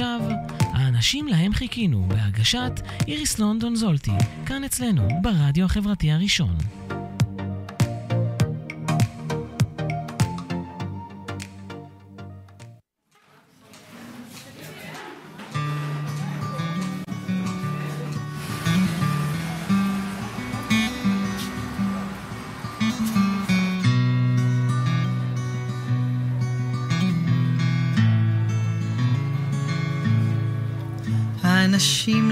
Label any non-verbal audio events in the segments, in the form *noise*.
ועכשיו, האנשים להם חיכינו, בהגשת איריס לונדון זולטי, כאן אצלנו, ברדיו החברתי הראשון.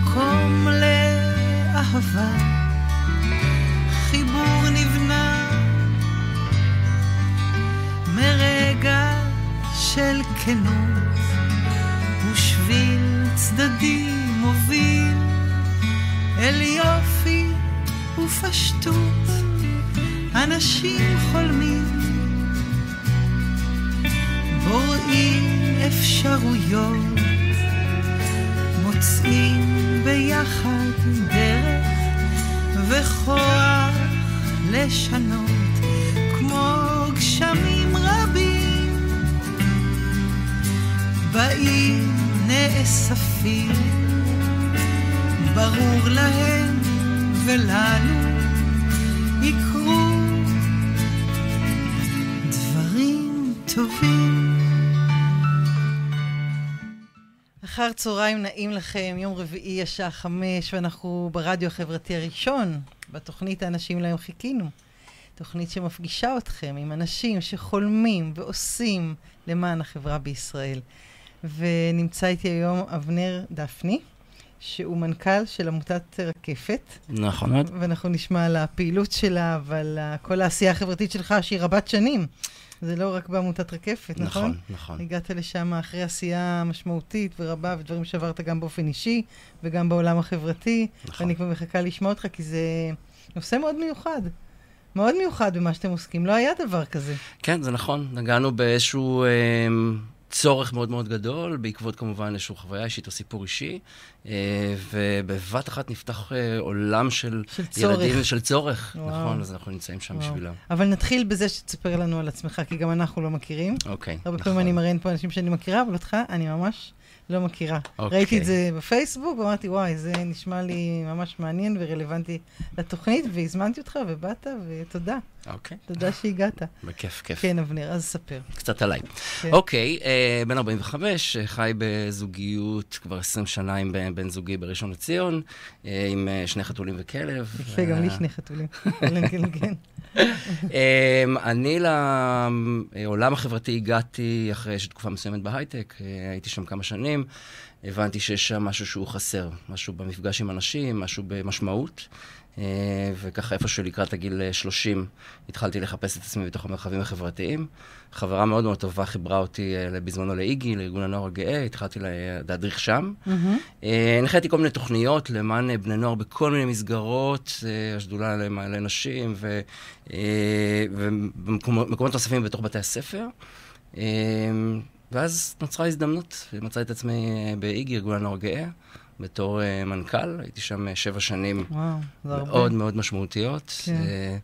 מקום לאהבה. חיבור נבנה מרגע של כנות ושביל צדדי מוביל אל יופי ופשטות אנשים חולמים בוראים אפשרויות מוצאים ביחד דרך וכוח לשנות כמו גשמים רבים. באים נאספים ברור להם ולנו אחר צהריים נעים לכם, יום רביעי השעה חמש, ואנחנו ברדיו החברתי הראשון, בתוכנית האנשים להם חיכינו. תוכנית שמפגישה אתכם עם אנשים שחולמים ועושים למען החברה בישראל. ונמצא איתי היום אבנר דפני, שהוא מנכ"ל של עמותת רקפת. נכון מאוד. ואנחנו נשמע על הפעילות שלה ועל כל העשייה החברתית שלך, שהיא רבת שנים. זה לא רק בעמותת רקפת, נכון? נכון, נכון. הגעת לשם אחרי עשייה משמעותית ורבה, ודברים שעברת גם באופן אישי וגם בעולם החברתי. נכון. ואני כבר מחכה לשמוע אותך, כי זה נושא מאוד מיוחד. מאוד מיוחד במה שאתם עוסקים. לא היה דבר כזה. כן, זה נכון. נגענו באיזשהו אה, צורך מאוד מאוד גדול, בעקבות כמובן איזושהי חוויה אישית או סיפור אישי, אה, ובבת אחת נפתח אה, עולם של, של צורך. ילדים, של צורך. וואו. נכון, אז אנחנו נמצאים שם וואו. בשבילם. אבל נתחיל בזה שתספר לנו על עצמך, כי גם אנחנו לא מכירים. אוקיי, הרבה נכון. פעמים אני מראיין פה אנשים שאני מכירה, אבל אותך אני ממש לא מכירה. אוקיי. ראיתי את זה בפייסבוק, ואמרתי, וואי, זה נשמע לי ממש מעניין ורלוונטי לתוכנית, והזמנתי אותך ובאת, ותודה. אוקיי, תודה שהגעת. בכיף, כיף. כן, אבנר, אז ספר. קצת עליי. כן. אוקיי, אה, בן 45, אה, חי בזוגיות כבר 20 שנה עם בן בן זוגי בראשון לציון, אה, עם אה, שני חתולים וכלב. יפה, גם לי אה, שני חתולים. *laughs* אמ, אני לעולם החברתי הגעתי אחרי איזושהי תקופה מסוימת בהייטק, אה, הייתי שם כמה שנים, הבנתי שיש שם משהו שהוא חסר, משהו במפגש עם אנשים, משהו במשמעות. אה, וככה איפשהו לקראת הגיל אה, 30 התחלתי לחפש את עצמי בתוך המרחבים החברתיים. חברה מאוד מאוד טובה חיברה אותי אה, בזמנו לאיגי, לארגון הנוער הגאה, התחלתי לה- להדריך שם. אה, הנחיתי כל מיני תוכניות למען אה, בני נוער בכל מיני מסגרות, אה, השדולה לנשים ו- אה, ובמקומות נוספים בתוך בתי הספר. ואז נוצרה הזדמנות, מצאתי את עצמי אה, באיגי, ארגון הנוער הגאה, בתור אה, מנכ"ל, הייתי שם אה, שבע שנים וואו, זה הרבה. מאוד מאוד משמעותיות. כן. אה,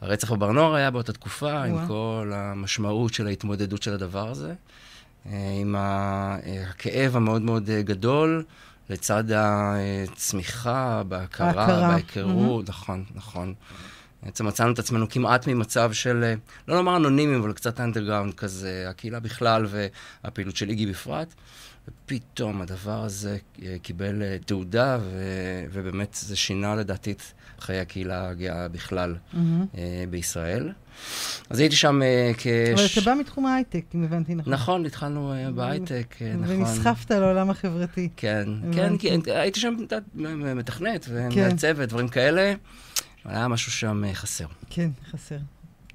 הרצח בבר נוער היה באותה תקופה, עם וואו. כל המשמעות של ההתמודדות של הדבר הזה, אה, עם ה- אה, הכאב המאוד מאוד אה, גדול, לצד הצמיחה, בהכרה, ההכרה. בהיכרות, נכון, נכון. בעצם מצאנו את עצמנו כמעט ממצב של, אה, לא לומר אנונימיים, אבל קצת אנדרגראונד כזה, הקהילה בכלל והפעילות של איגי בפרט. ופתאום הדבר הזה אה, קיבל אה, תעודה, ו... ובאמת זה שינה לדעתי את חיי הקהילה הגאה בכלל mm-hmm. בישראל. אז הייתי שם כ... אבל אתה בא מתחום ההייטק, אם הבנתי נכון. נכון, התחלנו בהייטק, נכון. ונסחפת לעולם החברתי. כן, כן, כן, הייתי שם מתכנת ומעצבת, כן. דברים כאלה. היה משהו שם חסר. כן, חסר.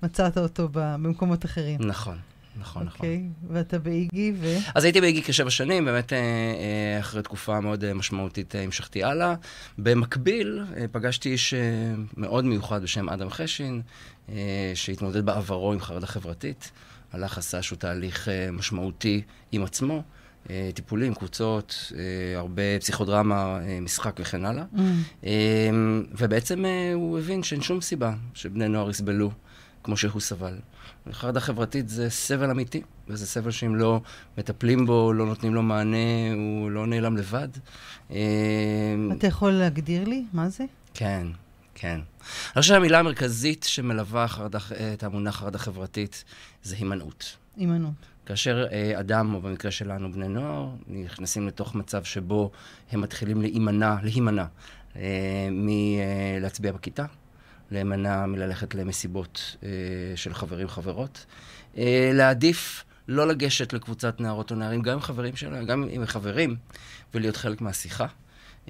מצאת אותו במקומות אחרים. נכון. נכון, okay, נכון. אוקיי, ואתה באיגי ו... אז הייתי באיגי כשבע שנים, באמת אה, אה, אחרי תקופה מאוד אה, משמעותית המשכתי הלאה. במקביל, פגשתי איש מאוד מיוחד בשם אדם חשין, שהתמודד בעברו עם חרדה חברתית. הלך, עשה איזשהו תהליך משמעותי עם עצמו. טיפולים, קבוצות, הרבה פסיכודרמה, משחק וכן הלאה. Mm. ובעצם הוא הבין שאין שום סיבה שבני נוער יסבלו כמו שהוא סבל. חרדה חברתית זה סבל אמיתי, וזה סבל שאם לא מטפלים בו, לא נותנים לו מענה, הוא לא נעלם לבד. אה, אתה יכול להגדיר לי מה זה? כן, כן. אני חושב שהמילה המרכזית שמלווה חרדה, את המונח חרדה חברתית זה הימנעות. הימנעות. כאשר אה, אדם, או במקרה שלנו בני נוער, נכנסים לתוך מצב שבו הם מתחילים להימנע, להימנע אה, מלהצביע בכיתה, להימנע מללכת למסיבות אה, של חברים חברות, אה, להעדיף לא לגשת לקבוצת נערות או נערים, גם עם חברים שלהם, גם עם חברים, ולהיות חלק מהשיחה.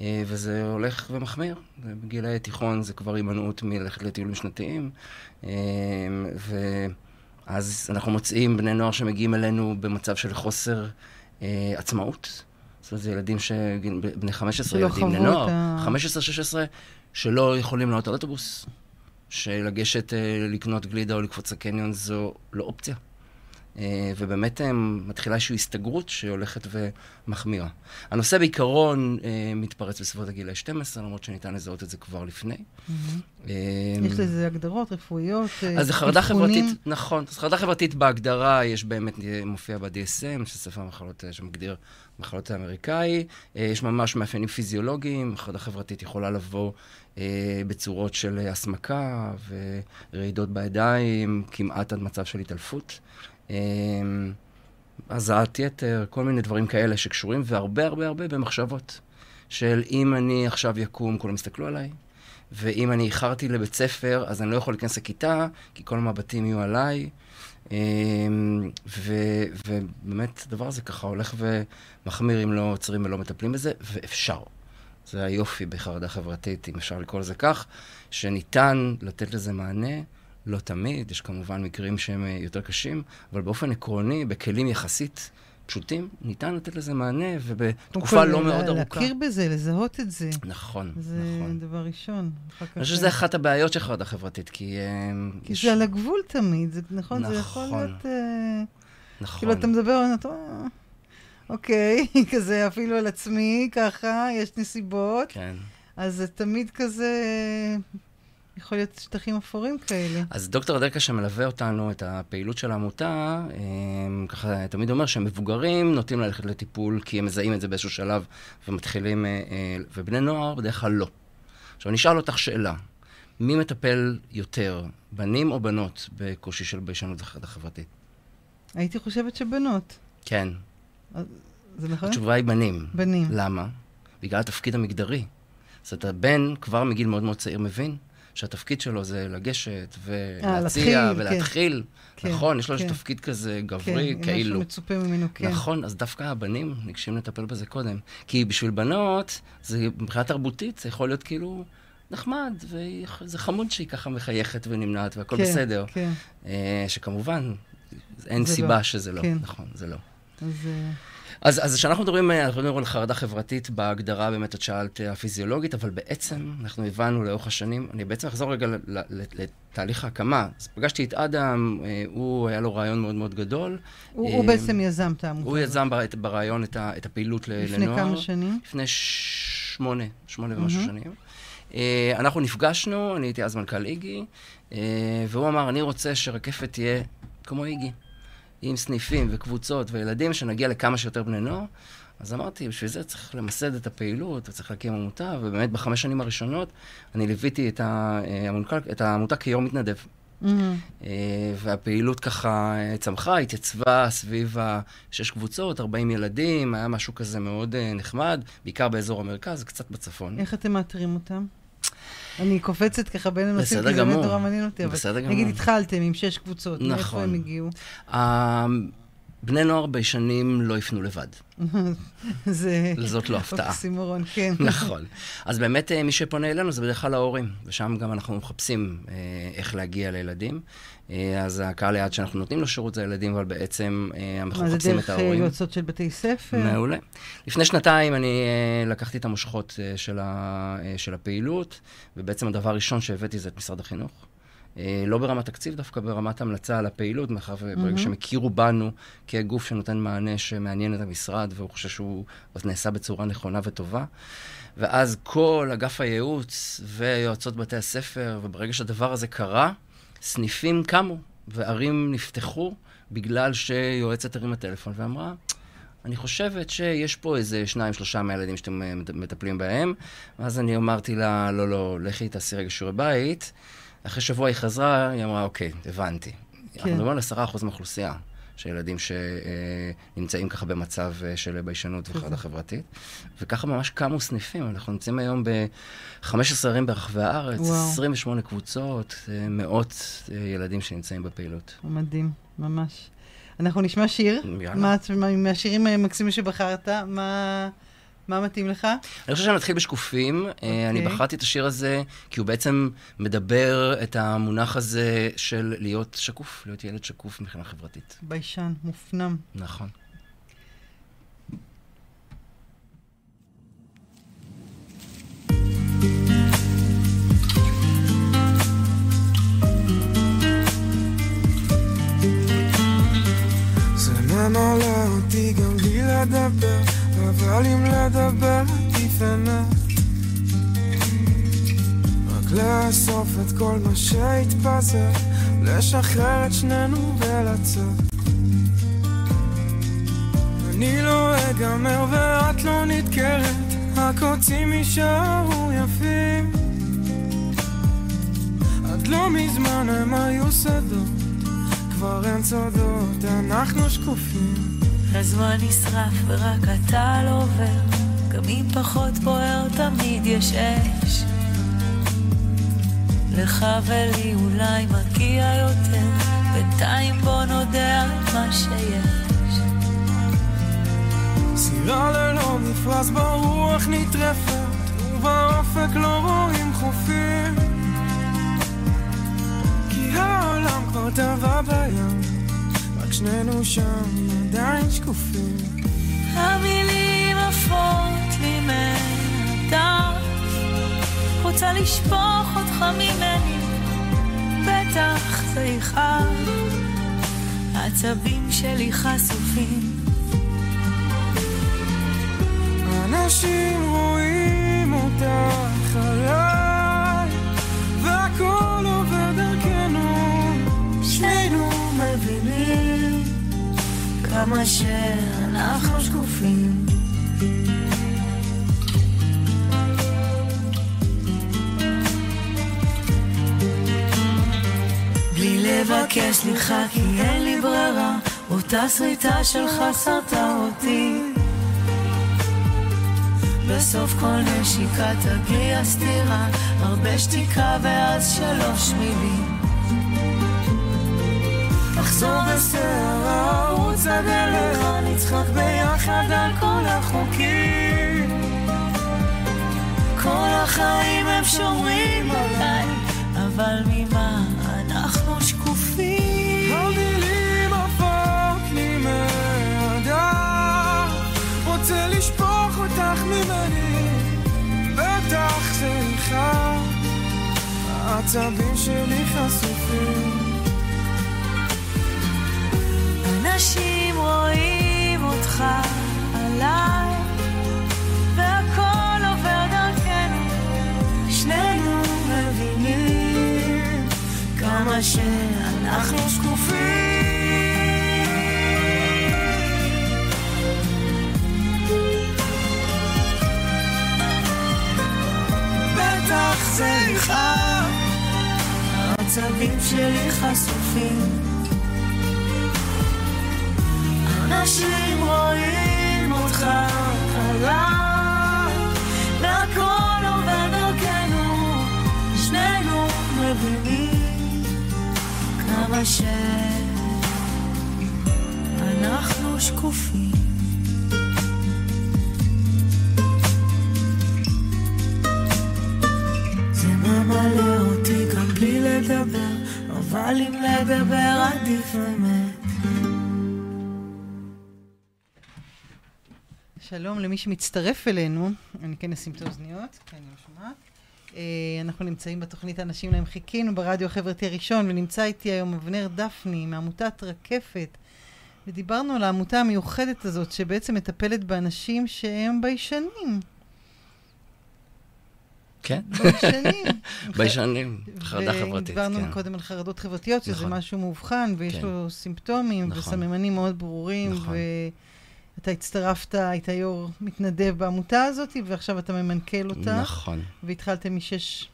אה, וזה הולך ומחמיר. בגילי תיכון זה כבר הימנעות מללכת לטיולים שנתיים. אה, ואז אנחנו מוצאים בני נוער שמגיעים אלינו במצב של חוסר אה, עצמאות. זאת אומרת, זה ילדים ש... בני 15, ילדים, בני נוער, ה... 15-16, שלא יכולים לעלות על אוטובוס, שלגשת אה, לקנות גלידה או לקפוץ לקניון זו לא אופציה. אה, ובאמת אה, מתחילה איזושהי הסתגרות שהולכת ומחמירה. הנושא בעיקרון מתפרץ בסביבות הגיל ה-12, למרות שניתן לזהות את זה כבר לפני. Mm-hmm. יש לזה הגדרות רפואיות, אז חרדה חברתית, נכון. אז חרדה חברתית בהגדרה, יש באמת, מופיע ב-DSM, שזה ספר המחלות שמגדיר מחלות האמריקאי. יש ממש מאפיינים פיזיולוגיים, חרדה חברתית יכולה לבוא אה, בצורות של הסמקה ורעידות בידיים, כמעט עד מצב של התעלפות. אה, הזעת יתר, כל מיני דברים כאלה שקשורים, והרבה הרבה הרבה במחשבות. של אם אני עכשיו יקום, כולם יסתכלו עליי, ואם אני איחרתי לבית ספר, אז אני לא יכול להיכנס לכיתה, כי כל המבטים יהיו עליי. אה, ו, ובאמת, הדבר הזה ככה הולך ומחמיר אם לא עוצרים ולא מטפלים בזה, ואפשר. זה היופי בחרדה חברתית, אם אפשר לקרוא לזה כך, שניתן לתת לזה מענה, לא תמיד, יש כמובן מקרים שהם אה, יותר קשים, אבל באופן עקרוני, בכלים יחסית פשוטים, ניתן לתת לזה מענה, ובתקופה לא מאוד ארוכה. להכיר בזה, לזהות את זה. נכון, זה נכון. זה דבר ראשון. אני חושב שזה אחת הבעיות של חרדה חברתית, כי... אה, כי יש... זה על הגבול תמיד, זה, נכון? נכון. זה יכול נכון. להיות... אה, נכון. כאילו, אתה מדבר, אתה... אוקיי, *laughs* כזה אפילו על עצמי, ככה, יש נסיבות. כן. אז זה תמיד כזה, יכול להיות שטחים אפורים כאלה. אז דוקטור אדרקה שמלווה אותנו, את הפעילות של העמותה, ככה תמיד אומר שמבוגרים נוטים ללכת לטיפול כי הם מזהים את זה באיזשהו שלב ומתחילים, אה, אה, ובני נוער בדרך כלל לא. עכשיו, אני אשאל אותך שאלה. מי מטפל יותר, בנים או בנות, בקושי של ביישנות החברתית? הייתי חושבת שבנות. כן. זה נכון? התשובה היא בנים. בנים. למה? בגלל התפקיד המגדרי. זאת אומרת, הבן כבר מגיל מאוד מאוד צעיר מבין שהתפקיד שלו זה לגשת ולהציע אה, ולהתחיל. כן, נכון, יש לו כן. תפקיד כזה גברי, כן, כאילו. כן, משהו מצופה ממנו, כן. נכון, אז דווקא הבנים ניגשים לטפל בזה קודם. כי בשביל בנות, זה מבחינה תרבותית, זה יכול להיות כאילו... נחמד, וזה חמוד שהיא ככה מחייכת ונמנעת והכל כן, בסדר. כן. אה, שכמובן, אין סיבה לא. שזה לא. כן. נכון, זה לא. אז... אה, אז, אז כשאנחנו מדברים, אה, אנחנו מדברים על חרדה חברתית בהגדרה באמת, את שאלת אה, הפיזיולוגית, אבל בעצם אנחנו הבנו לאורך השנים, אני בעצם אחזור רגע לתהליך ההקמה. אז פגשתי את אדם, אה, הוא, היה לו רעיון מאוד מאוד גדול. הוא, בעצם יזם את העמותה. הוא יזם ברעיון את, הפעילות לנוער. לפני כמה שנים? לפני שמונה, שמונה ומשהו. שנים. אנחנו נפגשנו, אני הייתי אז מנכ"ל איגי, והוא אמר, אני רוצה שרקפת תהיה כמו איגי. עם סניפים וקבוצות וילדים, שנגיע לכמה שיותר בני נוער. אז אמרתי, בשביל זה צריך למסד את הפעילות, וצריך להקים עמותה, ובאמת בחמש שנים הראשונות אני ליוויתי את, המונקל, את העמותה כיום מתנדב. Mm-hmm. והפעילות ככה צמחה, התייצבה סביב השש קבוצות, 40 ילדים, היה משהו כזה מאוד נחמד, בעיקר באזור המרכז, קצת בצפון. איך אתם מאתרים אותם? אני קופצת ככה בין הנושאים, כי זה באמת נורא מעניין אותי. בסדר גמור. נגיד התחלתם עם שש קבוצות, נכון. מאיפה הם הגיעו? בני נוער ביישנים לא יפנו לבד. *laughs* זה... זאת לא הפתעה. אוקסימורון, כן. *laughs* נכון. אז באמת אה, מי שפונה אלינו זה בדרך כלל ההורים, ושם גם אנחנו מחפשים אה, איך להגיע לילדים. אה, אז הקהל היעד שאנחנו נותנים לו שירות זה הילדים, אבל בעצם אנחנו מחפשים את ההורים. מה, זה דרך יועצות של בתי ספר? מעולה. לפני שנתיים אני לקחתי את המושכות של, ה, של הפעילות, ובעצם הדבר הראשון שהבאתי זה את משרד החינוך. אה, לא ברמת תקציב, דווקא ברמת המלצה על הפעילות, מאחר וברגע. שהם הכירו בנו כגוף שנותן מענה שמעניין את המשרד, והוא חושב שהוא נעשה בצורה נכונה וטובה. ואז כל אגף הייעוץ ויועצות בתי הספר, וברגע שהדבר הזה קרה, סניפים קמו וערים נפתחו בגלל שיועצת הרימה טלפון ואמרה, אני חושבת שיש פה איזה שניים, שלושה מהילדים שאתם אה, מטפלים בהם. ואז אני אמרתי לה, לא, לא, לכי תעשי רגע שיעורי בית. אחרי שבוע היא חזרה, היא אמרה, אוקיי, הבנתי. כן. אנחנו מדברים על עשרה אחוז מהאוכלוסייה. של ילדים שנמצאים ככה במצב אה, של ביישנות וחרדה חברתית. וככה ממש קמו סניפים. אנחנו נמצאים היום ב-15 ערים ברחבי הארץ, וואו. 28 קבוצות, אה, מאות אה, ילדים שנמצאים בפעילות. מדהים, ממש. אנחנו נשמע שיר. יאללה. מה, מהשירים המקסימים שבחרת, מה... מה מתאים לך? אני חושב שאני מתחיל בשקופים. Okay. אה, אני אוקיי. בחרתי את השיר הזה כי הוא בעצם מדבר את המונח הזה של להיות שקוף, להיות ילד שקוף מבחינה חברתית. ביישן, מופנם. נכון. זה ממלא אותי גם בלי לדבר אבל אם לדבר אמת רק לאסוף את כל מה שהתפזר לשחרר את שנינו ולצאת. אני לא אגמר ואת לא נדקרת הקוצים יישארו יפים. עד לא מזמן הם היו שדות כבר אין צודות, אנחנו שקופים הזמן נשרף ורק אתה לא עובר, גם אם פחות בוער תמיד יש אש. לך ולי אולי מגיע יותר, בינתיים בוא נודה על מה שיש. סירה ללא מפרש ברוח נטרפת, ובאופק לא רואים חופים. כי העולם כבר טבע בים, רק שנינו שם. עדיין שקופים. המילים עפות לי מהדף, רוצה לשפוך אותך ממני, בטח זה יכאב. העצבים שלי חשופים. אנשים רואים אותך כמה שאנחנו שקופים. בלי לבקש סליחה כי אין לי ברירה, אותה שריטה שלך שרתה אותי. בסוף כל נשיקה תגיע סתירה, הרבה שתיקה ואז שלוש מילים. נחזור בסערה, ערוץ הדרך, נצחק ביחד על כל החוקים. כל החיים הם שומרים עליי, אבל ממה אנחנו שקופים? המילים עפות לי מהדף, רוצה לשפוך אותך ממני, בטח זה אחד, העצבים שלי חשופים. אנשים רואים אותך עליי, והכל עובר דרכנו, שנינו מבינים כמה שאנחנו שקופים. בטח זה יכאב, העצבים שלי חשופים. אנשים רואים אותך עליי, והכל עובר דרכנו, שנינו מבינים כמה שאנחנו שקופים. זה ממלא אותי גם בלי לדבר, אבל אם לדבר עדיף אמת. שלום למי שמצטרף אלינו, אני כן אשים את האוזניות, כי אני לא שומעת. אה, אנחנו נמצאים בתוכנית האנשים להם חיכינו ברדיו החברתי הראשון, ונמצא איתי היום אבנר דפני מעמותת רקפת, ודיברנו על העמותה המיוחדת הזאת, שבעצם מטפלת באנשים שהם ביישנים. כן, ביישנים. *laughs* ביישנים, חרדה חברתית, ודיברנו כן. קודם על חרדות חברתיות, שזה נכון. משהו מאובחן, ויש כן. לו סימפטומים נכון. וסממנים מאוד ברורים, נכון. ואתה הצטרפת, היית יו"ר מתנדב בעמותה הזאת, ועכשיו אתה ממנכ"ל אותה, נכון, והתחלתם משש...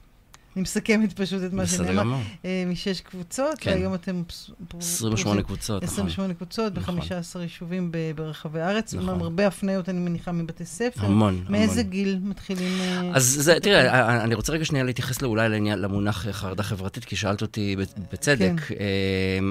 אני מסכמת פשוט את מה שנאמר. אה, משש קבוצות, כן. והיום אתם... פס- פר- 28 פרוסים- קבוצות, נכון. 28 קבוצות נכון. ב-15 יישובים ב- ברחבי הארץ. נכון. הרבה הפניות, אני מניחה, מבתי ספר. המון, המון. מאיזה גיל מתחילים... אה, אז זה, תראה, אני רוצה רגע שנייה להתייחס אולי לעניין, למונח אה, חרדה חברתית, כי שאלת אותי בצדק, כן.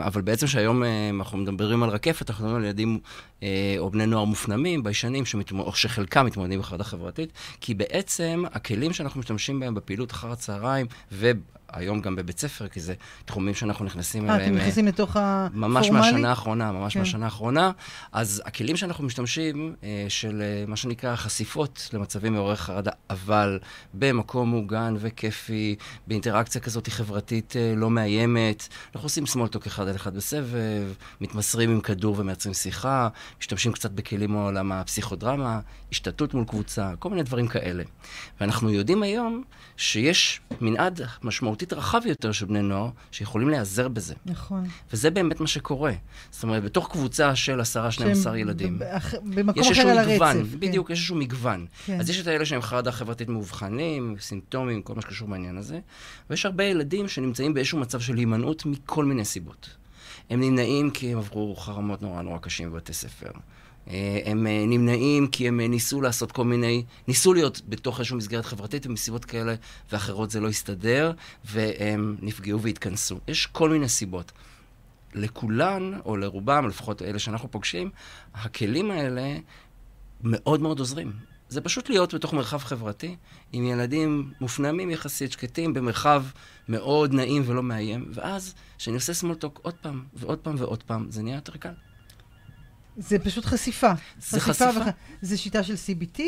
אה, אבל בעצם שהיום אה, אנחנו מדברים על רקפת, אנחנו מדברים על ילדים אה, או בני נוער מופנמים, ביישנים, שמתמוד- או שחלקם מתמודדים בחרדה חברתית, כי בעצם הכלים שאנחנו משתמשים בהם בפעילות אחר הצהריים, ו... והיום גם בבית ספר, כי זה תחומים שאנחנו נכנסים אה, אליהם. אתם אה, נכנסים לתוך הפורמלי? ממש מהשנה האחרונה, ממש כן. מהשנה האחרונה. אז הכלים שאנחנו משתמשים, אה, של אה, מה שנקרא חשיפות למצבים מעוררי חרדה, אבל במקום מוגן וכיפי, באינטראקציה כזאת חברתית לא מאיימת. אנחנו עושים סמולטוק אחד על אחד בסבב, מתמסרים עם כדור ומייצרים שיחה, משתמשים קצת בכלים מעולם הפסיכודרמה, השתתות מול קבוצה, כל מיני דברים כאלה. ואנחנו יודעים היום שיש מנעד משמעותית רחב יותר של בני נוער שיכולים להיעזר בזה. נכון. וזה באמת מה שקורה. זאת אומרת, בתוך קבוצה של 10-12 שהם ילדים, במקום יש אחר איזשהו על הרצף. מגוון, כן. בדיוק, יש איזשהו מגוון. כן. אז יש את האלה שהם חרדה חברתית מאובחנים, סימפטומים, כל מה שקשור בעניין הזה, ויש הרבה ילדים שנמצאים באיזשהו מצב של הימנעות מכל מיני סיבות. הם נמנעים כי הם עברו חרמות נורא נורא קשים בבתי ספר. אה, הם אה, נמנעים כי הם אה, ניסו לעשות כל מיני, ניסו להיות בתוך איזושהי מסגרת חברתית, ומסיבות כאלה ואחרות זה לא הסתדר, והם נפגעו והתכנסו. יש כל מיני סיבות. לכולן, או לרובם, לפחות אלה שאנחנו פוגשים, הכלים האלה מאוד מאוד עוזרים. זה פשוט להיות בתוך מרחב חברתי, עם ילדים מופנמים יחסית, שקטים, במרחב מאוד נעים ולא מאיים, ואז, כשאני עושה סמולטוק עוד פעם, ועוד פעם ועוד פעם, זה נהיה יותר קל. זה פשוט חשיפה. זה חשיפה. וח- זה שיטה של CBT?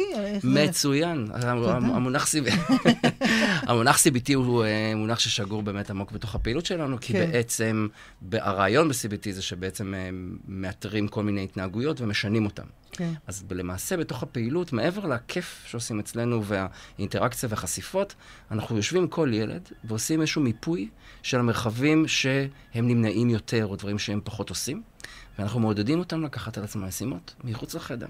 זה- מצוין. המונח *laughs* המונח CBT הוא אה, מונח ששגור באמת עמוק בתוך הפעילות שלנו, כי כן. בעצם, הרעיון ב-CBT זה שבעצם אה, מאתרים כל מיני התנהגויות ומשנים אותן. כן. אז למעשה בתוך הפעילות, מעבר לכיף שעושים אצלנו והאינטראקציה והחשיפות, אנחנו יושבים כל ילד ועושים איזשהו מיפוי של המרחבים שהם נמנעים יותר, או דברים שהם פחות עושים, ואנחנו מעודדים אותם לקחת על עצמם משימות מחוץ לחדר.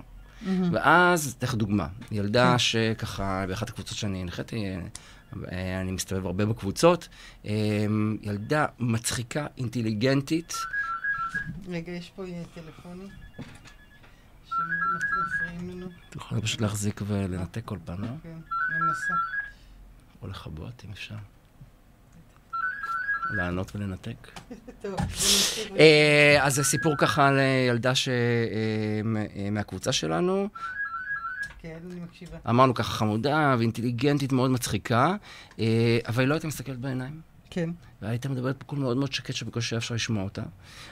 ואז, אתן לך דוגמה, ילדה שככה, באחת הקבוצות שאני הנחיתי, אה, אני מסתובב הרבה בקבוצות, אה, ילדה מצחיקה, אינטליגנטית, רגע, יש פה אה, טלפונים שמפריעים לנו. את יכולה פשוט להחזיק ולנתק כל פעם, לא? כן, אני מנסה. או לכבות, אם אפשר. לענות ולנתק. *laughs* טוב. אה, אז זה סיפור ככה על אה, ילדה ש... אה, מהקבוצה שלנו. כן, אני מקשיבה. אמרנו ככה חמודה ואינטליגנטית, מאוד מצחיקה, אבל היא לא הייתה מסתכלת בעיניים. כן. והייתה מדברת בקול מאוד מאוד שקט שבקושי אפשר לשמוע אותה.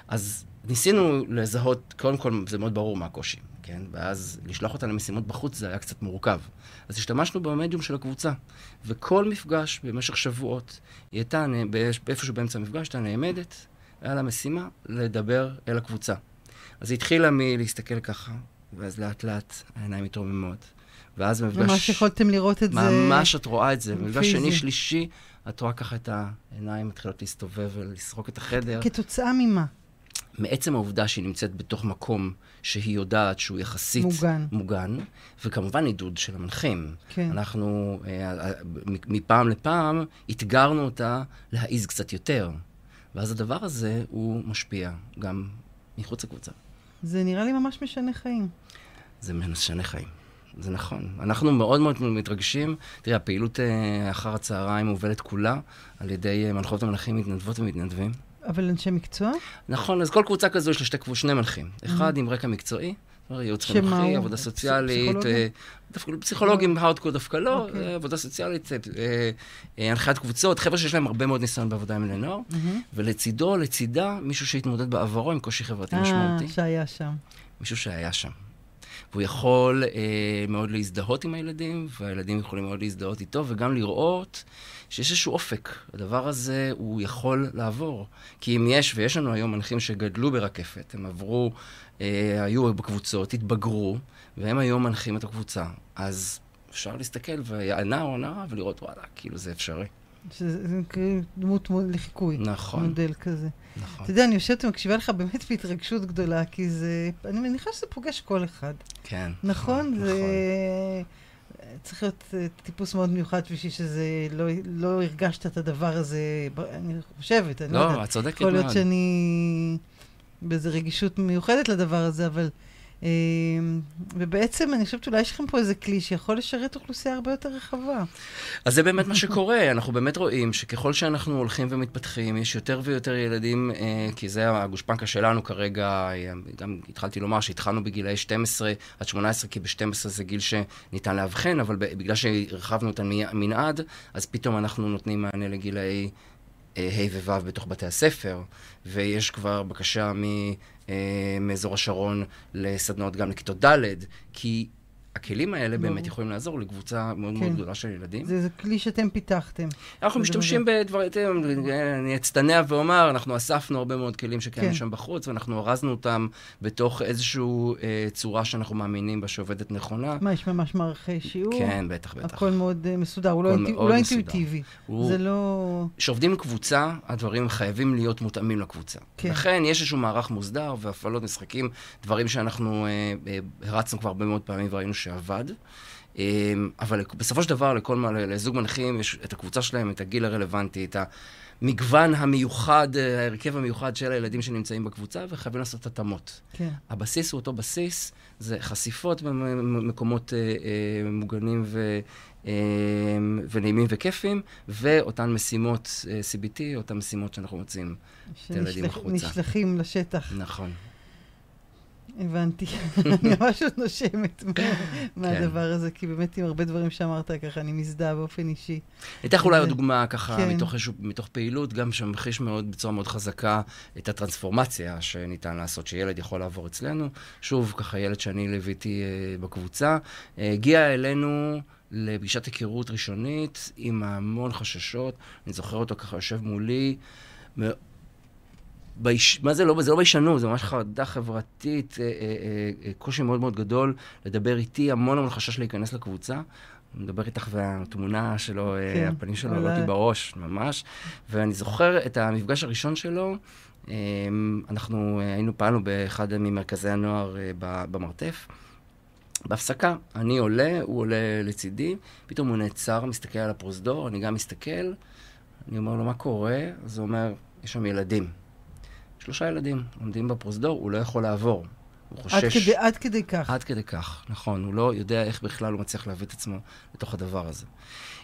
אז ניסינו לזהות, קודם כל זה מאוד ברור מה הקושי, כן? ואז לשלוח אותה למשימות בחוץ זה היה קצת מורכב. אז השתמשנו במדיום של הקבוצה, וכל מפגש במשך שבועות, היא הייתה, איפשהו באמצע המפגש, הייתה נעמדת, היה לה משימה לדבר אל הקבוצה. אז היא התחילה מלהסתכל ככה, ואז לאט לאט העיניים מתרוממות. ואז במפגש... ממש יכולתם לראות את זה. ממש את רואה את זה. במפגש. שני, שלישי, את רואה ככה את העיניים מתחילות להסתובב ולסרוק את החדר. כתוצאה ממה? מעצם העובדה שהיא נמצאת בתוך מקום שהיא יודעת שהוא יחסית מוגן. מוגן וכמובן עידוד של המנחים. כן. אנחנו אה, אה, מפעם לפעם אתגרנו אותה להעיז קצת יותר. ואז הדבר הזה, הוא משפיע גם מחוץ לקבוצה. זה נראה לי ממש משנה חיים. זה משנה חיים. זה נכון. אנחנו מאוד מאוד מתרגשים. תראה, הפעילות אה, אחר הצהריים מובלת כולה על ידי מנחות ומנחים מתנדבות ומתנדבים. אבל אנשי מקצוע? נכון, אז כל קבוצה כזו יש לה שתי, שני מנחים. אחד עם רקע מקצועי, ייעוץ חינוכי, עבודה סוציאלית, דווקא פסיכולוגים הארדקור דווקא לא, אוקיי. עבודה סוציאלית, הנחיית קבוצות, חבר'ה שיש להם הרבה מאוד ניסיון בעבודה עם בני נוער, ולצידו, לצידה, מישהו שהתמודד בעברו עם קושי חברתי משמעותי. אה, שהיה שם. מישהו שהיה שם. והוא יכול אה, מאוד להזדהות עם הילדים, והילדים יכולים מאוד להזדהות איתו, וגם לראות שיש איזשהו אופק. הדבר הזה, הוא יכול לעבור. כי אם יש, ויש לנו היום מנחים שגדלו ברקפת, הם עברו, אה, היו בקבוצות, התבגרו, והם היום מנחים את הקבוצה. אז אפשר להסתכל, והנער או הנערה, ולראות, וואלה, כאילו זה אפשרי. שזה דמות לחיקוי. נכון. מודל כזה. נכון. אתה יודע, אני יושבת ומקשיבה לך באמת בהתרגשות גדולה, כי זה, אני מניחה שזה פוגש כל אחד. כן. נכון? נכון. זה... צריך להיות אה, טיפוס מאוד מיוחד בשביל שזה, לא, לא הרגשת את הדבר הזה, אני חושבת, אני לא, לא יודעת. לא, את צודקת יכול להיות מאוד. שאני באיזו רגישות מיוחדת לדבר הזה, אבל... אה, ובעצם אני חושבת שאולי יש לכם פה איזה כלי שיכול לשרת אוכלוסייה הרבה יותר רחבה. אז זה באמת מה שקורה, אנחנו באמת רואים שככל שאנחנו הולכים ומתפתחים, יש יותר ויותר ילדים, אה, כי זה הגושפנקה שלנו כרגע, אה, גם התחלתי לומר שהתחלנו בגילאי 12 עד 18, כי ב-12 זה גיל שניתן לאבחן, אבל בגלל שהרחבנו את המנעד, אז פתאום אנחנו נותנים מענה לגילאי ה' וו' בתוך בתי הספר, ויש כבר בקשה מ... מאזור השרון לסדנאות גם לכיתות ד', כי הכלים האלה באמת יכולים לעזור לקבוצה מאוד מאוד גדולה של ילדים. זה כלי שאתם פיתחתם. אנחנו משתמשים בדברים, אני אצטנע ואומר, אנחנו אספנו הרבה מאוד כלים שקיימים שם בחוץ, ואנחנו ארזנו אותם בתוך איזושהי צורה שאנחנו מאמינים בה שעובדת נכונה. מה, יש ממש מערכי שיעור? כן, בטח, בטח. הכל מאוד מסודר, הוא לא אינטואיטיבי. זה לא... כשעובדים עם קבוצה, הדברים חייבים להיות מותאמים לקבוצה. לכן יש איזשהו מערך מוסדר והפעלות משחקים, דברים שאנחנו הרצנו כבר הרבה מאוד פעמים וראינו שעבד. אבל בסופו של דבר, לכל, לזוג מנחים יש את הקבוצה שלהם, את הגיל הרלוונטי, את המגוון המיוחד, ההרכב המיוחד של הילדים שנמצאים בקבוצה, וחייבים לעשות התאמות. כן. הבסיס הוא אותו בסיס, זה חשיפות במקומות אה, מוגנים ו... ונעימים וכיפים, ואותן משימות אה, CBT, אותן משימות שאנחנו מוצאים את הילדים החוצה. שנשלחים לשטח. נכון. הבנתי. *laughs* אני ממש עוד נושמת מהדבר הזה, כי באמת עם הרבה דברים שאמרת ככה, אני מזדהה באופן אישי. אתן לך אולי עוד דוגמה ככה מתוך פעילות, גם שממחיש מאוד, בצורה מאוד חזקה, את הטרנספורמציה שניתן לעשות, שילד יכול לעבור אצלנו. שוב, ככה ילד שאני ליוויתי בקבוצה, הגיע אלינו לפגישת היכרות ראשונית עם המון חששות. אני זוכר אותו ככה יושב מולי. ביש... מה זה לא, זה לא ביישנות, זה ממש חרדה חברתית, אה, אה, אה, קושי מאוד מאוד גדול לדבר איתי, המון המון חשש להיכנס לקבוצה. אני מדבר איתך והתמונה שלו, כן, הפנים שלו עולה לי בראש, ממש. ואני זוכר את המפגש הראשון שלו, אנחנו היינו, פעלנו באחד ממרכזי הנוער במרתף. בהפסקה, אני עולה, הוא עולה לצידי, פתאום הוא נעצר, מסתכל על הפרוזדור, אני גם מסתכל, אני אומר לו, מה קורה? אז הוא אומר, יש שם ילדים. שלושה ילדים עומדים בפרוזדור, הוא לא יכול לעבור. הוא חושש... עד כדי, עד כדי כך. עד כדי כך, נכון. הוא לא יודע איך בכלל הוא מצליח להביא את עצמו לתוך הדבר הזה.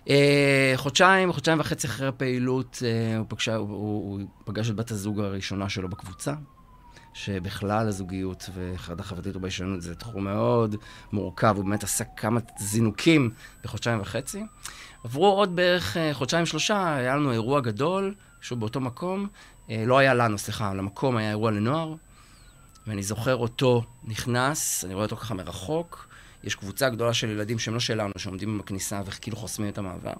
אה, חודשיים, חודשיים וחצי אחרי הפעילות, אה, הוא, פגשה, הוא, הוא, הוא פגש את בת הזוג הראשונה שלו בקבוצה, שבכלל הזוגיות וחרדה חברתית וביישנות זה תחום מאוד מורכב, הוא באמת עשה כמה זינוקים בחודשיים וחצי. עברו עוד בערך אה, חודשיים-שלושה, היה לנו אירוע גדול, שוב באותו מקום, לא היה לנו, סליחה, למקום היה אירוע לנוער, ואני זוכר אותו נכנס, אני רואה אותו ככה מרחוק, יש קבוצה גדולה של ילדים שהם לא שלנו, שעומדים בכניסה וכאילו חוסמים את המעבר,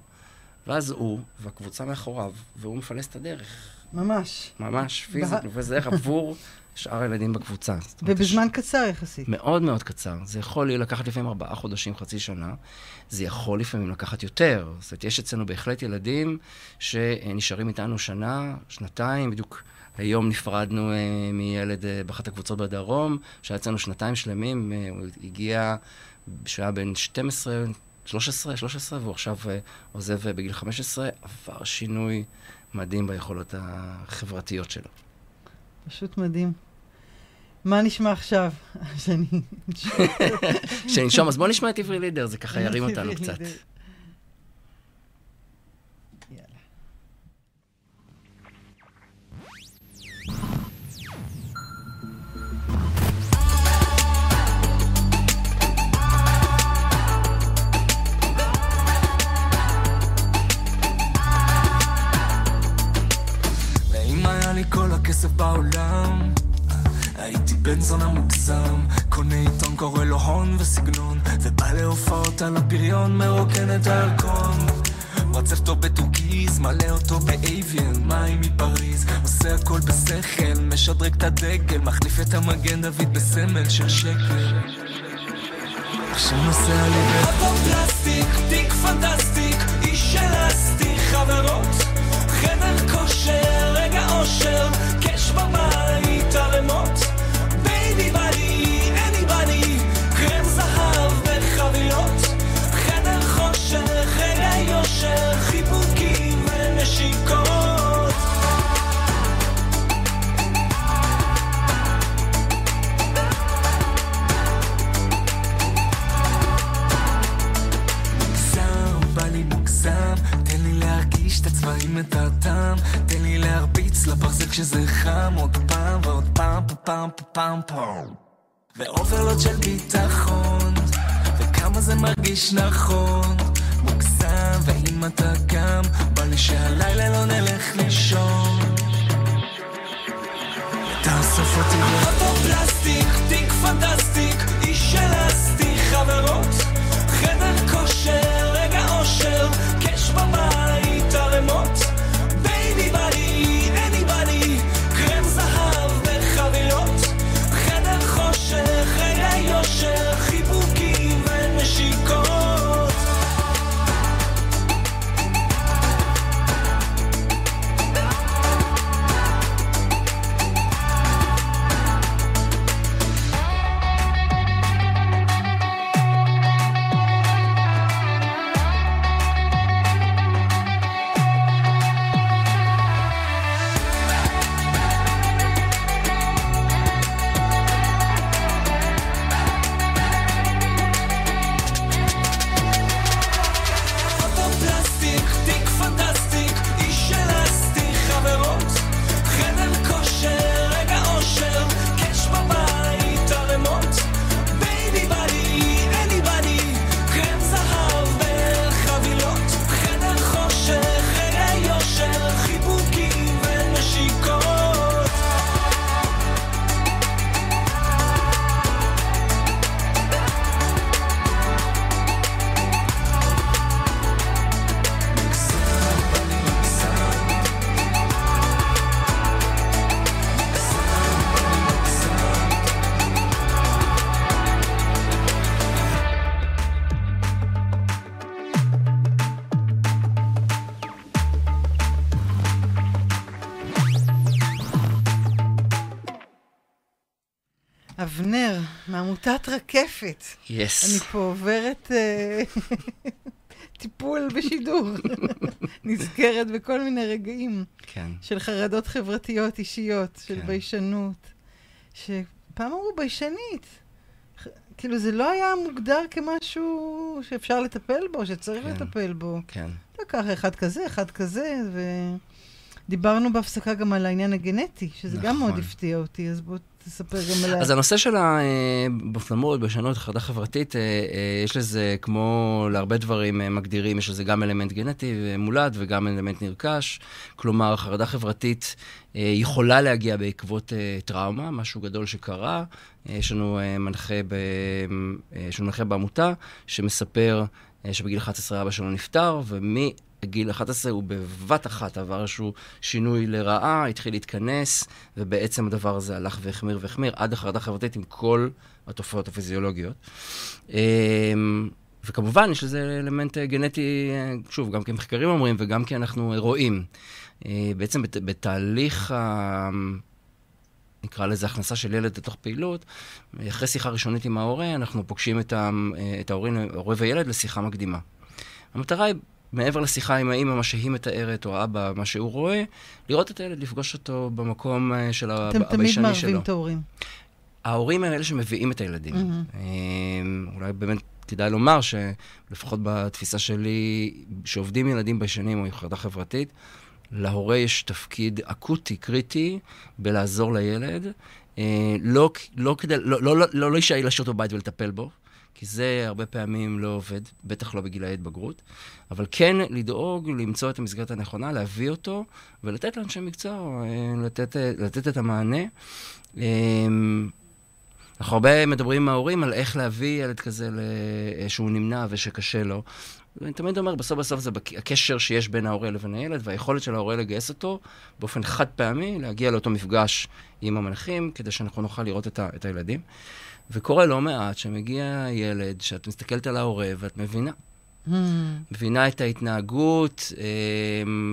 ואז הוא, והקבוצה מאחוריו, והוא מפלס את הדרך. ממש. ממש, פיזית, מפלס דרך עבור שאר הילדים בקבוצה. ובזמן יש... קצר יחסית. מאוד מאוד קצר. זה יכול לקחת לפעמים ארבעה חודשים, חצי שנה. זה יכול לפעמים לקחת יותר. זאת אומרת, יש אצלנו בהחלט ילדים שנשארים איתנו שנה, שנתיים, בדיוק היום נפרדנו אה, מילד אה, באחת הקבוצות בדרום, שהיה אצלנו שנתיים שלמים, אה, הוא הגיע, כשהוא היה בן 12, 13, 13, והוא עכשיו אה, עוזב אה, בגיל 15, עבר שינוי מדהים ביכולות החברתיות שלו. פשוט מדהים. מה נשמע עכשיו? *laughs* שאני... *laughs* שננשום, אז בוא נשמע את עברי לידר, זה ככה ירים אותנו *laughs* קצת. עכשיו אבנר, מעמותת רקפת. יס. אני פה עוברת אה, *laughs* טיפול בשידור. *laughs* נזכרת בכל מיני רגעים כן. של חרדות חברתיות אישיות, של כן. ביישנות. שפעם אמרו ביישנית. כאילו, זה לא היה מוגדר כמשהו שאפשר לטפל בו, שצריך כן. לטפל בו. כן. אתה ככה, אחד כזה, אחד כזה, ודיברנו בהפסקה גם על העניין הגנטי, שזה גם נכון. מאוד הפתיע אותי, אז בוא תספר גם על ה... אז הנושא של הבפלמות, ביישנות, חרדה חברתית, אה, אה, יש לזה, כמו להרבה דברים אה, מגדירים, יש לזה גם אלמנט גנטי מולד וגם אלמנט נרכש. כלומר, חרדה חברתית אה, יכולה להגיע בעקבות אה, טראומה, משהו גדול שקרה. אה, יש לנו אה, מנחה, ב, אה, יש לנו מנחה בעמותה שמספר אה, שבגיל 11 אבא שלו נפטר, ומ... גיל 11 הוא בבת אחת עבר איזשהו שינוי לרעה, התחיל להתכנס, ובעצם הדבר הזה הלך והחמיר והחמיר עד החרדה חברתית עם כל התופעות הפיזיולוגיות. אמ, וכמובן, יש לזה אלמנט אה, גנטי, אה, שוב, גם כי מחקרים אומרים וגם כי אנחנו רואים. אה, בעצם בת, בתהליך ה... נקרא לזה הכנסה של ילד לתוך פעילות, אחרי שיחה ראשונית עם ההורה, אנחנו פוגשים את, ה, את ההורים, ההורה וילד לשיחה מקדימה. המטרה היא מעבר לשיחה עם האמא, מה שהיא מתארת, או האבא, מה שהוא רואה, לראות את הילד, לפגוש אותו במקום אה, של אתם הביישני תמיד שלו. מערבים את ההורים. ההורים הם אלה שמביאים את הילדים. Mhm. אמ, אולי באמת כדאי לומר שלפחות בתפיסה שלי, שעובדים ילדים ביישנים או יחידה חברתית, להורה יש תפקיד אקוטי, קריטי, בלעזור לילד. אה, לא, לא כדי, לא, לא, לא, לא להישאר לשבת בבית ולטפל בו, כי זה הרבה פעמים לא עובד, בטח לא בגילאי התבגרות, אבל כן לדאוג למצוא את המסגרת הנכונה, להביא אותו ולתת לאנשי מקצוע, אה, לתת, אה, לתת את המענה. אמ, אנחנו הרבה מדברים עם ההורים על איך להביא ילד כזה ל- שהוא נמנע ושקשה לו. ואני תמיד אומר, בסוף בסוף זה הקשר שיש בין ההורה לבין הילד, והיכולת של ההורה לגייס אותו באופן חד פעמי, להגיע לאותו מפגש עם המנחים, כדי שאנחנו נוכל לראות את, ה- את הילדים. וקורה לא מעט שמגיע ילד, שאת מסתכלת על ההורה ואת מבינה. הממ. מבינה את ההתנהגות, אה,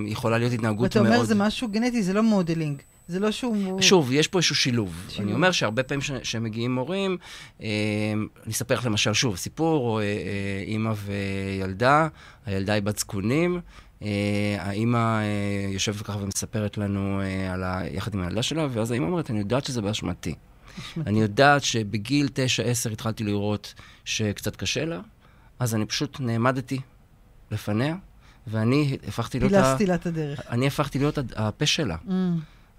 יכולה להיות התנהגות ואתה מאוד... אומר, זה משהו גנטי, זה לא מודלינג. זה לא שהוא... שוב, יש פה איזשהו שילוב. שילוב. אני אומר שהרבה פעמים ש- שמגיעים מורים, אה, אני אספר לך למשל שוב, סיפור, אה, אה, אימא וילדה, הילדה היא בת זקונים, אה, האימא אה, יושבת ככה ומספרת לנו אה, על ה... יחד עם הילדה שלה, ואז האימא אומרת, אני יודעת שזה באשמתי. אני יודעת שבגיל 9-10 התחלתי לראות שקצת קשה לה, אז אני פשוט נעמדתי לפניה, ואני הפכתי להיות... פילסתי לה את הדרך. אני הפכתי להיות הפה שלה. Hmm.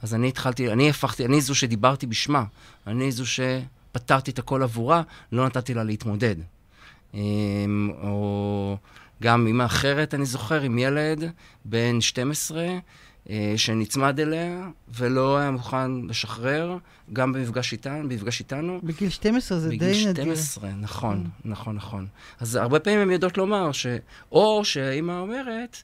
אז אני התחלתי, אני הפכתי, אני זו שדיברתי בשמה, אני זו שפתרתי את הכל עבורה, לא נתתי לה להתמודד. אמ, או גם אימא אחרת, אני זוכר, עם ילד בן 12, אה, שנצמד אליה ולא היה מוכן לשחרר, גם במפגש איתנו, במפגש איתנו. בגיל 12 זה די בגיל נדיר. 12, נכון, נכון, נכון. אז הרבה פעמים הן יודעות לומר ש... או שהאימא אומרת,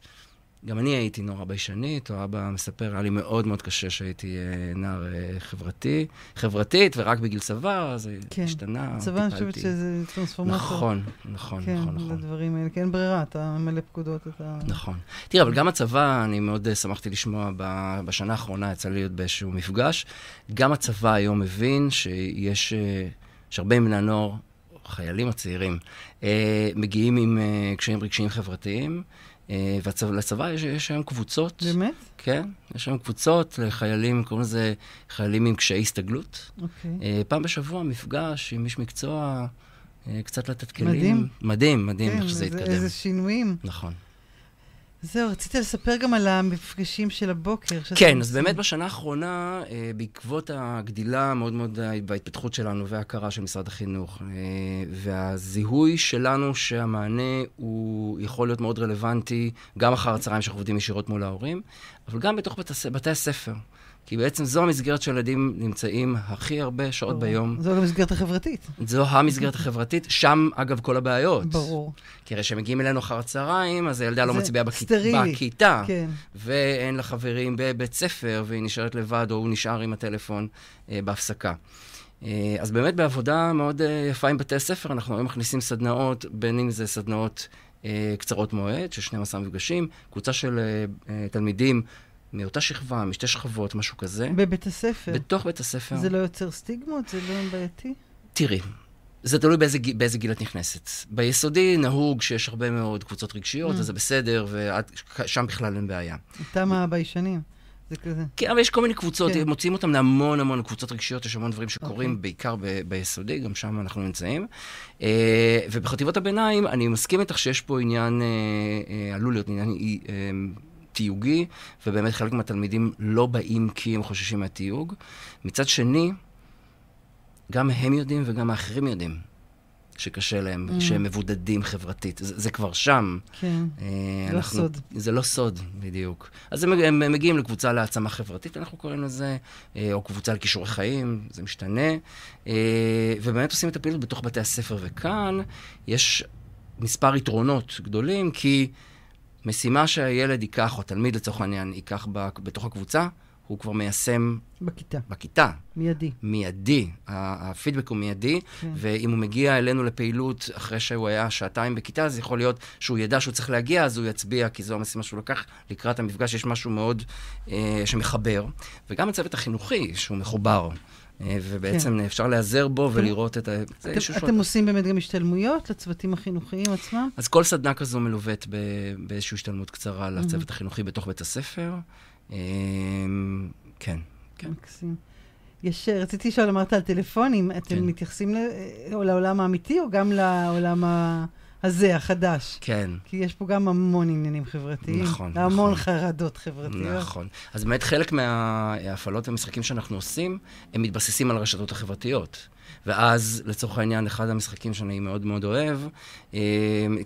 גם אני הייתי נורא ביישנית, או אבא מספר, היה לי מאוד מאוד קשה שהייתי אה, נער אה, חברתי, חברתית, ורק בגיל צבא, אז זה כן. השתנה, צבא, אני חושבת טיפלתי. שזה טרנספורמטור. נכון, נכון, כן, נכון, נכון. לדברים האלה. כי אין ברירה, אתה ממלא פקודות, אתה... נכון. תראה, אבל גם הצבא, אני מאוד אה, שמחתי לשמוע, בשנה האחרונה יצא לי להיות באיזשהו מפגש. גם הצבא היום מבין שיש אה, שהרבה מבני הנוער, החיילים הצעירים, אה, מגיעים עם אה, קשיים רגשיים חברתיים, אה, ולצבא יש, יש היום קבוצות, באמת? כן, יש היום קבוצות לחיילים, קוראים לזה חיילים עם קשיי הסתגלות. אוקיי. אה, פעם בשבוע מפגש עם איש מקצוע, אה, קצת לתת כלים. מדהים. מדהים, מדהים, כן, איך שזה איזה- התקדם. איזה שינויים. נכון. זהו, רצית לספר גם על המפגשים של הבוקר. כן, אז. באמת בשנה האחרונה, אה, בעקבות הגדילה המאוד מאוד אה, בהתפתחות שלנו וההכרה של משרד החינוך, אה, והזיהוי שלנו שהמענה הוא יכול להיות מאוד רלוונטי, גם אחר הצהריים שאנחנו עובדים ישירות מול ההורים, אבל גם בתוך בתי הספר. כי בעצם זו המסגרת שהילדים נמצאים הכי הרבה שעות ברור. ביום. זו המסגרת החברתית. זו המסגרת החברתית, שם אגב כל הבעיות. ברור. כי הרי כשמגיעים אלינו אחר הצהריים, אז הילדה לא מצביעה בכ... בכיתה. כן. ואין לה חברים בבית ספר, והיא נשארת לבד, או הוא נשאר עם הטלפון אה, בהפסקה. אה, אז באמת בעבודה מאוד אה, יפה עם בתי הספר, אנחנו היום מכניסים סדנאות, בין אם זה סדנאות אה, קצרות מועד, של 12 מפגשים, קבוצה של אה, אה, תלמידים מאותה שכבה, משתי שכבות, משהו כזה, בבית הספר. בתוך בית הספר. זה לא יוצר סטיגמות? זה לא בעייתי? תראי, זה תלוי באיזה, באיזה גיל את נכנסת. ביסודי נהוג שיש הרבה מאוד קבוצות רגשיות, Mm. וזה בסדר, ושם בכלל אין בעיה. איתם הביישנים. זה כזה. כן, אבל יש כל מיני קבוצות, כן. מוציאים אותם להמון המון קבוצות רגשיות, יש המון דברים שקורים, אוקיי. בעיקר ב- ביסודי, גם שם אנחנו נמצאים. אה, ובחטיבות הביניים, אני מסכים איתך שיש פה עניין, אה, אה, עלול להיות עניין אה, תיוגי, ובאמת חלק מהתלמידים לא באים כי הם חוששים מהתיוג. מצד שני, גם הם יודעים וגם האחרים יודעים שקשה להם, Mm. שהם מבודדים חברתית. זה, זה כבר שם. כן. אה, לא סוד. זה לא סוד, בדיוק. אז הם, הם מגיעים לקבוצה להעצמה חברתית, אנחנו קוראים לזה, אה, או קבוצה לכישורי חיים, זה משתנה, אה, ובאמת עושים את הפעילות בתוך בתי הספר. וכאן יש מספר יתרונות גדולים, כי משימה שהילד ייקח, או התלמיד לצורך העניין, ייקח ב- בתוך הקבוצה, הוא כבר מיישם בכיתה. בכיתה. מיידי. מיידי, הפידבק הוא מיידי, כן. ואם הוא מגיע אלינו לפעילות אחרי שהוא היה שעתיים בכיתה, אז יכול להיות שהוא ידע שהוא צריך להגיע, אז הוא יצביע, כי זו המשימה שהוא לקח. לקראת המפגש יש משהו מאוד אה, שמחבר. וגם הצוות החינוכי, שהוא מחובר. אה, ובעצם כן. אפשר להיעזר בו ולראות את ה... אתם, אתם עושים באמת גם השתלמויות לצוותים החינוכיים עצמם? אז כל סדנה כזו מלוות באיזושהי השתלמות קצרה לצוות החינוכי בתוך בית הספר. אה, כן, כן. מקסים. יש, רציתי לשאול, אמרת על טלפונים, אתם כן. מתייחסים לעולם האמיתי או גם לעולם ה... הזה, החדש. כן. כי יש פה גם המון עניינים חברתיים. נכון, נכון. המון חרדות חברתיות. נכון. אז באמת חלק מההפעלות והמשחקים שאנחנו עושים, הם מתבססים על הרשתות החברתיות. ואז, לצורך העניין, אחד המשחקים שאני מאוד מאוד אוהב, אה,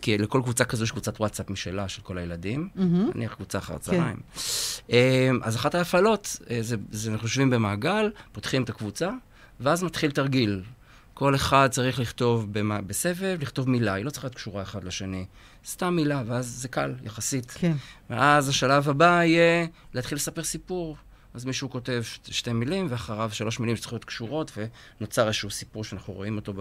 כי לכל קבוצה כזו יש קבוצת וואטסאפ משלה של כל הילדים, mm-hmm. נניח קבוצה אחר הצהריים. כן. אז אחת ההפעלות, אה, זה, זה אנחנו יושבים במעגל, פותחים את הקבוצה, ואז מתחיל תרגיל. כל אחד צריך לכתוב במה, בסבב, לכתוב מילה, היא לא צריכה להיות קשורה אחד לשני. סתם מילה, ואז זה קל, יחסית. כן. ואז השלב הבא יהיה להתחיל לספר סיפור. אז מישהו כותב שתי מילים, ואחריו שלוש מילים שצריכות להיות קשורות, ונוצר איזשהו סיפור שאנחנו רואים אותו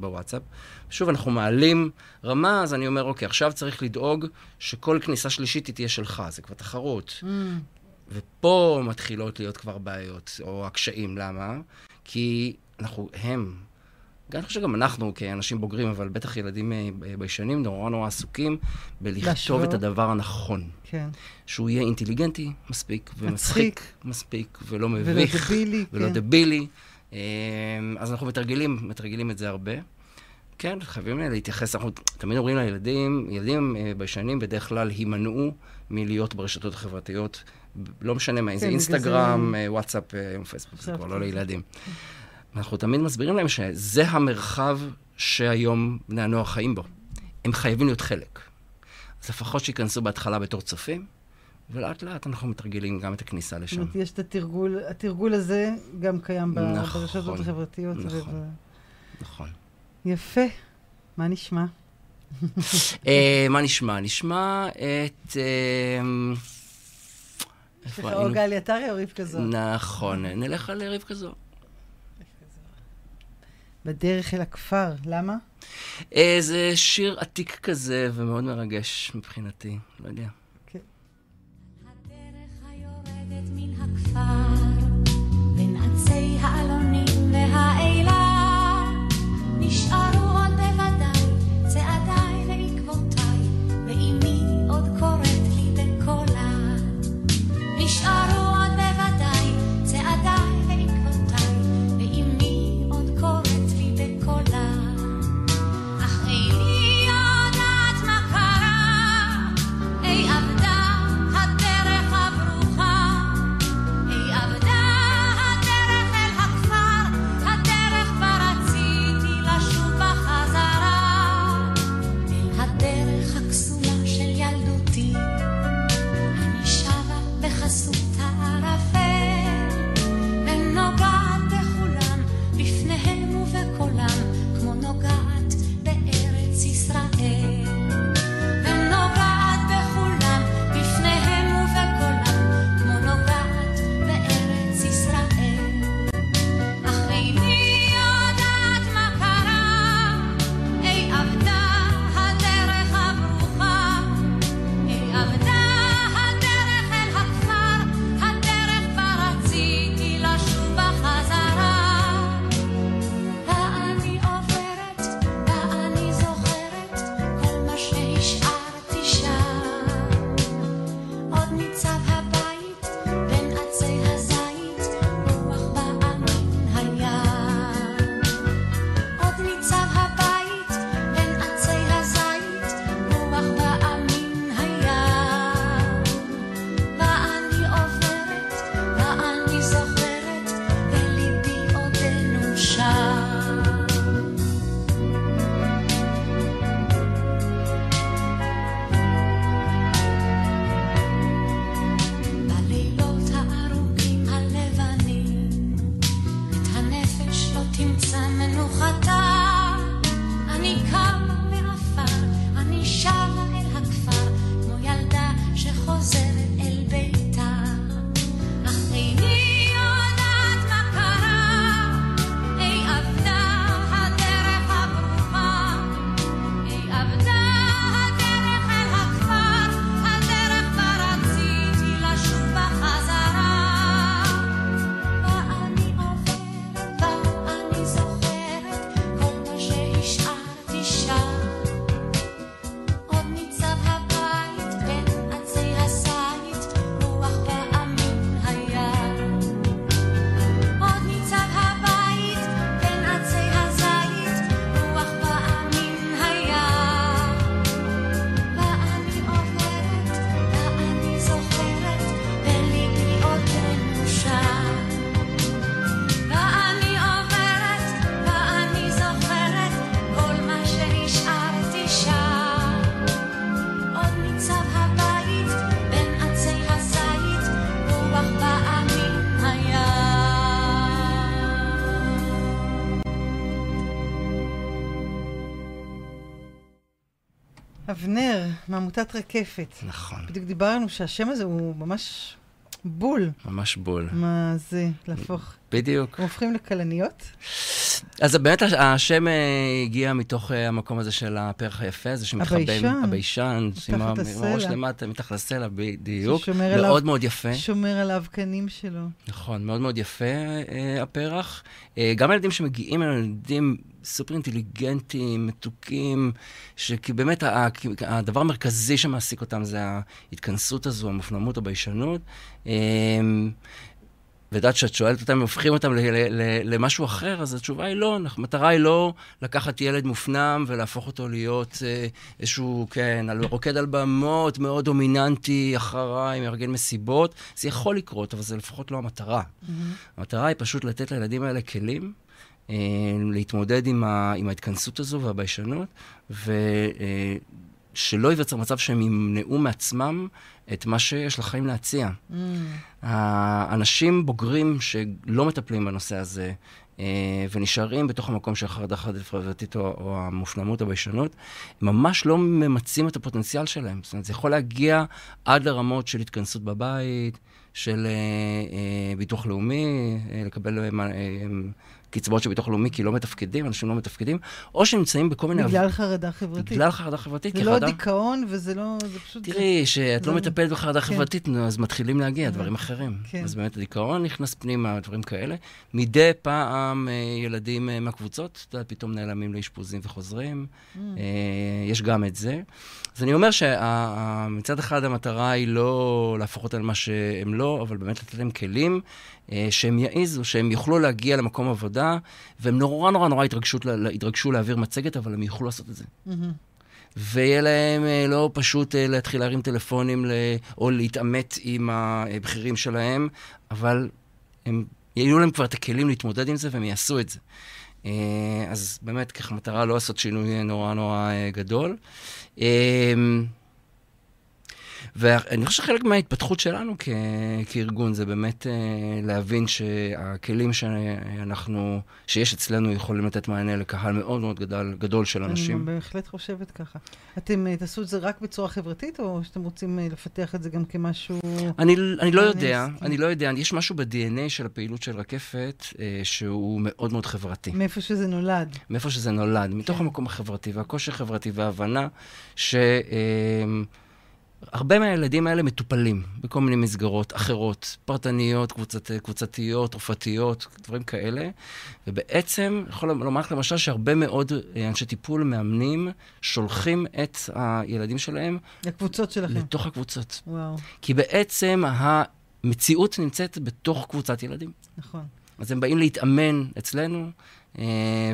בוואטסאפ. שוב, אנחנו מעלים רמה, אז אני אומר, אוקיי, עכשיו צריך לדאוג שכל כניסה שלישית היא תהיה שלך, זה כבר תחרות. Mm. ופה מתחילות להיות כבר בעיות, או הקשיים. למה? כי אנחנו, הם, אני חושב שגם אנחנו כאנשים בוגרים, אבל בטח ילדים אה, ביישנים, נורא נורא עסוקים בלכתוב את הדבר הנכון. כן. שהוא יהיה אינטליגנטי מספיק, ומצחיק מספיק, ולא מביך. ולא דבילי. ולא כן. דבילי. אה, אז אנחנו מתרגלים, מתרגלים את זה הרבה. כן, חייבים להתייחס, אנחנו תמיד אומרים לילדים, ילדים אה, ביישנים בדרך כלל הימנעו מלהיות ברשתות החברתיות, לא משנה מה, איזה כן, אינסטגרם, זה... וואטסאפ, פייסבוק, זה כבר לא לילדים. אנחנו תמיד מסבירים להם שזה המרחב שהיום בני הנוער חיים בו. הם חייבים להיות חלק. אז לפחות שייכנסו בהתחלה בתור צופים, ולאט לאט אנחנו מתרגלים גם את הכניסה לשם. זאת אומרת, יש את התרגול, התרגול הזה גם קיים נכון, ברשתות החברתיות. נכון, וב... נכון. יפה. מה נשמע? אה, מה נשמע? נשמע את... אה, יש לך או גלי עטרי או רבקה זוהר. נכון, נלך על רבקה זוהר. בדרך אל הכפר, למה? אה, זה שיר עתיק כזה ומאוד מרגש מבחינתי, לא יודע. מעמותת רקפת. נכון, בדיוק דיברנו שהשם הזה הוא ממש בול. ממש בול. מה זה, להפוך. בדיוק. הם הופכים לכלניות? אז באמת הש- השם אה, הגיע מתוך אה, המקום הזה של הפרח היפה, זה שמחבא... הביישן. הביישן. עם הראש. למטה, מתחת לסלע, בדיוק. מאוד מאוד יפה. שומר על האבקנים שלו. נכון, מאוד מאוד יפה אה, הפרח. גם הילדים שמגיעים אלינו, ילדים סופר אינטליגנטים, מתוקים, שכי באמת הדבר המרכזי שמעסיק אותם זה ההתכנסות הזו, המופנמות, הביישנות. אה, ויודעת שאת שואלת אותם הופכים אותם למשהו אחר, אז התשובה היא לא. המטרה היא לא לקחת ילד מופנם ולהפוך אותו להיות אה, איזשהו, כן, רוקד על במות, מאוד דומיננטי, אחריי, מארגן מסיבות. זה יכול לקרות, אבל זה לפחות לא המטרה. המטרה היא פשוט לתת לילדים האלה כלים. אה, להתמודד עם, ה, עם ההתכנסות הזו והביישנות, ושלא ייווצר מצב שהם ימנעו מעצמם את מה שיש לחיים להציע. Mm. האנשים בוגרים שלא מטפלים בנושא הזה, אה, ונשארים בתוך המקום של החרדה חברתית או, או המופנמות, הביישנות, ממש לא ממצים את הפוטנציאל שלהם. זאת אומרת, זה יכול להגיע עד לרמות של התכנסות בבית, של אה, אה, ביטוח לאומי, אה, לקבל אה, אה, קצבאות של ביטוח לאומי כי לא מתפקדים, אנשים לא מתפקדים, או שנמצאים בכל מיני... בגלל חרדה חברתית. בגלל חרדה חברתית. זה כי לא חרדה- דיכאון וזה לא... זה פשוט... תראי, שאת לא זה- מטפלת בחרדה כן. חברתית, אז מתחילים להגיע דברים אחרים. כן. אז באמת הדיכאון נכנס פנימה, דברים כאלה. מדי פעם אה, ילדים אה, מהקבוצות, אתה יודע, פתאום נעלמים לאשפוזים וחוזרים. Mm. אה, יש גם את זה. אז אני אומר שמצד אחד המטרה היא לא להפוך אותם למה שהם לא, אבל באמת לתת להם כלים שהם יעיזו, שהם יוכלו להגיע למקום עבודה, והם נורא נורא נורא התרגשו, התרגשו להעביר מצגת, אבל הם יוכלו לעשות את זה. מהמם. ויהיה להם אה, לא פשוט אה, להתחיל להרים טלפונים. או להתעמת עם הבכירים שלהם, אבל הם, יהיו להם כבר את הכלים להתמודד עם זה והם יעשו את זה. אה, אז באמת, ככה מטרה לא לעשות שינוי נורא נורא אה, גדול. ואני חושב שחלק מההתפתחות שלנו כ- כארגון זה באמת אה, להבין שהכלים שאנחנו, שיש אצלנו יכולים לתת מענה לקהל מאוד מאוד גדול, גדול של אנשים. אני בהחלט חושבת ככה. אתם אה, תעשו את זה רק בצורה חברתית, או שאתם רוצים אה, לפתח את זה גם כמשהו... אני, אני לא יודע, עסקי. אני לא יודע, יש משהו ב-DNA של הפעילות של רקפת אה, שהוא מאוד מאוד חברתי. מאיפה שזה נולד. מאיפה שזה נולד, מתוך כן. המקום החברתי והקושי החברתי וההבנה שהרבה מהילדים האלה מטופלים בכל מיני מסגרות אחרות, פרטניות, קבוצת, קבוצתיות, תרופתיות, דברים כאלה, ובעצם, יכול לומר לך למשל שהרבה מאוד אה, אנשי טיפול, מאמנים, שולחים את הילדים שלהם הקבוצות שלכם. לתוך הקבוצות. וואו, כי בעצם המציאות נמצאת בתוך קבוצת ילדים. נכון. אז הם באים להתאמן אצלנו,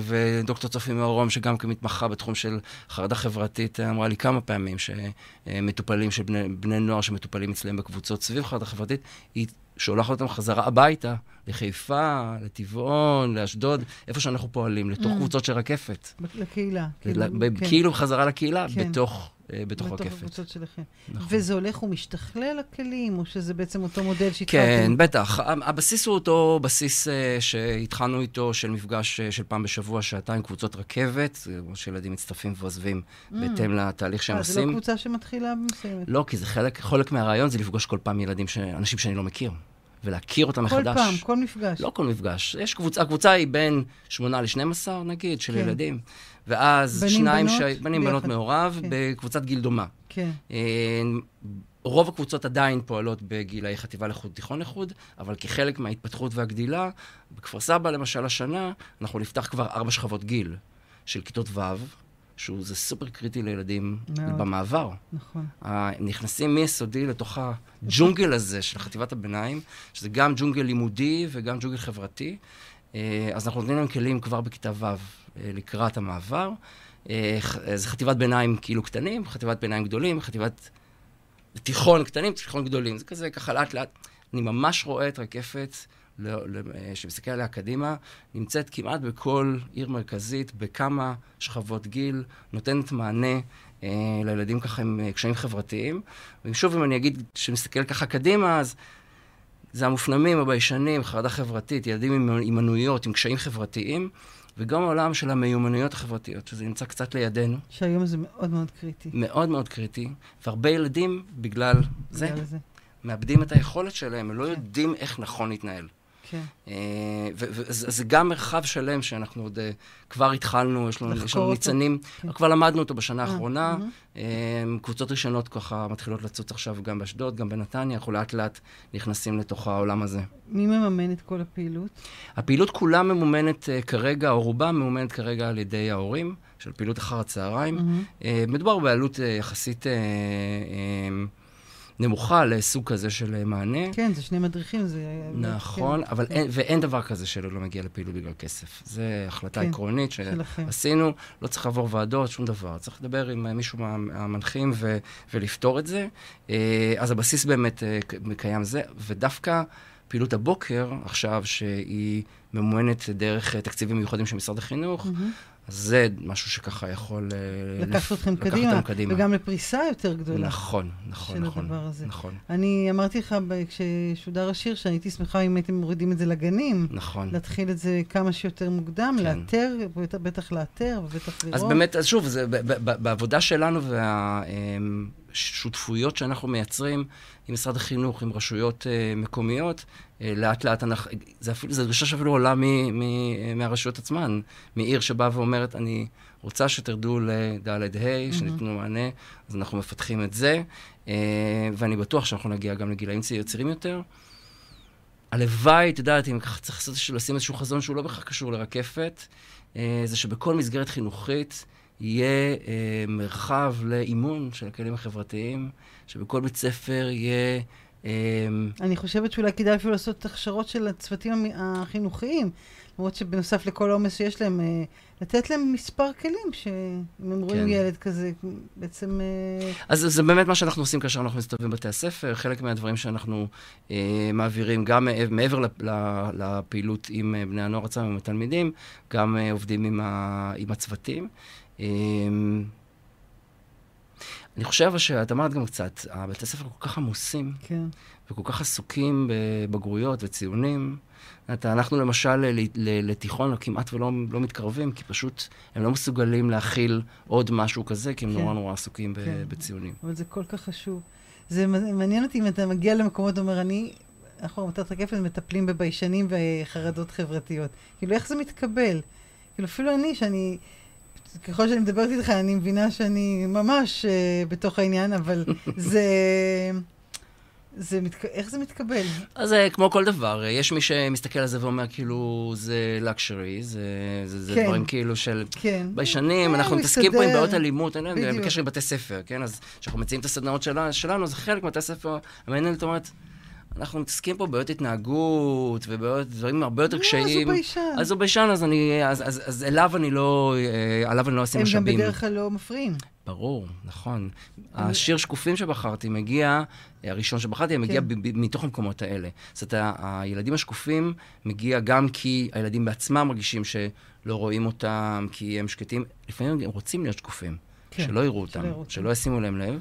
ודוקטור צופי מאורום, שגם כמתמחה בתחום של חרדה חברתית, אמרה לי כמה פעמים שמטופלים של בני, בני נוער שמטופלים אצלם בקבוצות סביב חרדה חברתית, היא שולחת אותם חזרה הביתה, לחיפה, לטבעון, לאשדוד, איפה שאנחנו פועלים, לתוך Mm. קבוצות של רקפת. לקהילה. ל- כן. ב- כאילו חזרה לקהילה, כן. בתוך, אה, בתוך בתוך רקפת. הקבוצות שלכם. נכון. וזה הולך ומשתכלל הכלים, או שזה בעצם אותו מודל שהתחלתם? כן, בטח. הבסיס הוא אותו בסיס אה, שהתחלנו איתו של מפגש אה, של פעם בשבוע, שעתיים קבוצות רכבת, כמו שילדים מצטרפים ועוזבים בהתאם לתהליך שהם אה, זה לא עושים. קבוצה שמתחילה ומסיימת. לא, כי זה חלק, חלק מהרעיון זה לפגוש כל פעם ילדים, ש... אנשים שאני לא מכיר, ולהכיר אותם כל מחדש. פעם, כל מפגש. לא כל מפגש. יש קבוצה, הקבוצה היא בין 8 ל-12, נגיד, של כן. ילדים. ואז בנים, שניים, בנות? ש... בנים, בנות. מעורב, כן. בקבוצת גיל דומה. כן. אה, רוב הקבוצות עדיין פועלות בגילאי חטיבה לחוד, תיכון לחוד, אבל כחלק מההתפתחות והגדילה, בכפר סבא למשל השנה, אנחנו נפתח כבר ארבע שכבות גיל של כיתות ו', שהוא זה סופר קריטי לילדים מאוד. במעבר. נכון. הם נכנסים מיסודי לתוך הג'ונגל הזה של חטיבת הביניים, שזה גם ג'ונגל לימודי וגם ג'ונגל חברתי. אה, אז אנחנו נותנים להם כלים כבר בכיתה ו' לקראת המעבר. אה, אה, זה חטיבת ביניים כאילו קטנים, חטיבת ביניים גדולים, חטיבת תיכון קטנים, תיכון גדולים. זה כזה ככה לאט לאט. אני ממש רואה את רקפת, אה, שמסתכל עליה קדימה, נמצאת כמעט בכל עיר מרכזית, בכמה שכבות גיל, נותנת מענה אה, לילדים ככה עם אה, קשיים חברתיים. ושוב, אם אני אגיד שמסתכל ככה קדימה, אז זה המופנמים, הביישנים, חרדה חברתית, ילדים עם הימנעויות, עם קשיים חברתיים. וגם העולם של המיומנויות החברתיות, שזה נמצא קצת לידינו. שהיום זה מאוד מאוד קריטי. מאוד מאוד קריטי, והרבה ילדים, בגלל זה, בגלל זה. מאבדים את היכולת שלהם, הם לא כן. יודעים איך נכון להתנהל. כן. אה, וזה זה גם מרחב שלם שאנחנו עוד אה, כבר התחלנו, יש לנו, יש לנו. ניצנים, כן. כבר למדנו אותו בשנה אה, האחרונה. קבוצות ראשונות ככה מתחילות לצוץ עכשיו גם באשדוד, גם בנתניה, אנחנו לאט לאט נכנסים לתוך העולם הזה. מי מממן את כל הפעילות? הפעילות כולה ממומנת כרגע, או רובה ממומנת כרגע על ידי ההורים, של פעילות אחר הצהריים. מדובר בעלות יחסית נמוכה לסוג כזה של אה, מענה. כן, זה שני מדריכים, זה... נכון, כן, אבל כן. אין, ואין דבר כזה שלא לא מגיע לפעילות בגלל כסף. זו החלטה כן, עקרונית. שעשינו, לא צריך לעבור ועדות, שום דבר. צריך לדבר עם אה, מישהו מהמנחים ו, ולפתור את זה. אה, אז הבסיס באמת קיים זה, ודווקא פעילות הבוקר עכשיו, שהיא ממומנת דרך תקציבים מיוחדים של משרד החינוך, מהמם. אז זה משהו שככה יכול... אה, לקחת אתכם לקחת קדימה, קדימה. וגם לפריסה יותר גדולה. נכון, נכון, של נכון. הדבר הזה. נכון, אני אמרתי לך כששודר השיר שהייתי שמחה אם הייתם מורידים את זה לגנים. נכון. להתחיל את זה כמה שיותר מוקדם, כן. לאתר, בטח- לאתר ובטח לראות. אז באמת, אז שוב, זה, בעבודה שלנו והשותפויות שאנחנו מייצרים עם משרד החינוך, עם רשויות אה, מקומיות, אה, לאט לאט אנחנו, זה אפילו, זו דרישה שאפילו עולה מ, מ, מהרשויות עצמן, מעיר שבאה ואומרת, אני רוצה שתרדו לד' ה', שניתנו מענה, אז אנחנו מפתחים את זה, אה, ואני בטוח שאנחנו נגיע גם לגילאים צעיר- צעירים יותר. הלוואי, את יודעת, אם ככה צריך לשים איזשהו חזון שהוא לא בהכרח קשור לרקפת, אה, זה שבכל מסגרת חינוכית יהיה אה, מרחב לאימון של הכלים החברתיים, שבכל בית ספר יהיה... אה, אני חושבת שאולי כדאי אפילו לעשות הכשרות של הצוותים החינוכיים, למרות שבנוסף לכל העומס שיש להם, אה, לתת להם מספר כלים, שאם הם רואים כן. ילד כזה, בעצם... אה, אז זה באמת מה שאנחנו עושים כאשר אנחנו מסתובבים בבתי הספר. חלק מהדברים שאנחנו אה, מעבירים, גם מעבר, לפעילות עם אה, בני הנוער עצמם, עם התלמידים, גם אה, עובדים עם, ה, עם הצוותים. אה, אני חושב שאת אמרת גם קצת, הבתי הספר כל כך עמוסים, כן. וכל כך עסוקים בבגרויות וציונים. את- אנחנו למשל ל- ל- לתיכון כמעט ולא לא מתקרבים, כי פשוט הם לא מסוגלים להכיל עוד משהו כזה, כי הם כן. נורא נורא עסוקים כן. בציונים. אבל זה כל כך חשוב. זה מעניין אותי אם אתה מגיע למקומות ואומר, אני, אנחנו עמותת רקפת מטפלים בביישנים וחרדות חברתיות. כאילו, איך זה מתקבל? כאילו, אפילו אני, שאני, ככל שאני מדברת איתך, אני מבינה שאני ממש uh, בתוך העניין, אבל *laughs* זה... זה מתק... איך זה מתקבל? אז זה כמו כל דבר, יש מי שמסתכל על זה ואומר, כאילו, זה לקשרי, זה, זה, זה כן. דברים כאילו של... כן. ביישנים, אה, אנחנו מתעסקים פה עם. בעיות אלימות, אני יודע. בקשר עם בתי ספר, כן? אז כשאנחנו מציעים את הסדנאות שלה- שלנו, זה חלק מבתי הספר, המנהלת אומרת, אנחנו מתעסקים פה בבעיות התנהגות ובעיות, דברים הרבה יותר לא, קשיים. אז הוא ביישן. אז הוא ביישן, אז אני, אז, אז, אז אליו אני לא, אה, עליו אני לא אשים הם גם משאבים. בדרך כלל לא מפריעים. ברור, נכון. השיר שקופים שבחרתי מגיע, הראשון שבחרתי, מגיע כן. מתוך המקומות האלה. זאת אומרת, הילדים השקופים מגיע גם כי הילדים בעצמם מרגישים שלא רואים אותם, כי הם שקטים. לפעמים הם רוצים להיות שקופים. כן, שלא יראו אותם, שלא אותם. שלא ישימו להם לב.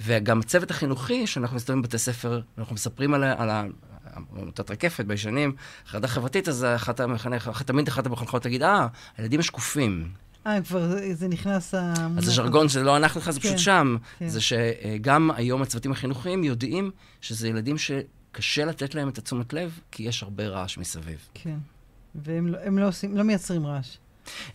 וגם הצוות החינוכי, שאנחנו מסתובבים בבתי ספר, אנחנו מספרים על, על עמותת רקפת, ביישנים, חרדה חברתית, אז אחת המחנך, תמיד אחת המחנכות תגיד, אה, הילדים השקופים. אה, כבר זה- זה נכנס המונח. אז הז'רגון שזה לא אנחנו לך, זה פשוט כן, שם. כן. זה שגם היום הצוותים החינוכיים יודעים שזה ילדים שקשה לתת להם את התשומת לב, כי יש הרבה רעש מסביב. כן. והם לא, לא, עושים, לא מייצרים רעש.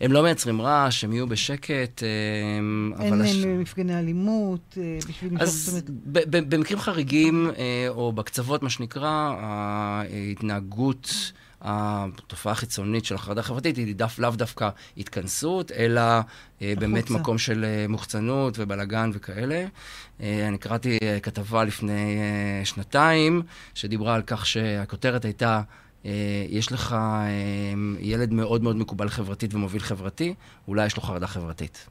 הם לא מייצרים רעש, הם יהיו בשקט, אמ, אין אבל... הש- להם מפגני אלימות אה, בשביל למשוך אז במקרים חריגים, אה, או בקצוות, מה שנקרא, ההתנהגות, התופעה החיצונית של החרדה החברתית היא דף, לאו דווקא התכנסות, אלא אה, באמת החוצה. מקום של אה, מוחצנות ובלגן וכאלה. אה, אני קראתי אה, כתבה לפני אה, שנתיים, שדיברה על כך שהכותרת הייתה... אה, יש לך אה, ילד מאוד מאוד מקובל חברתית ומוביל חברתי, אולי יש לו חרדה חברתית.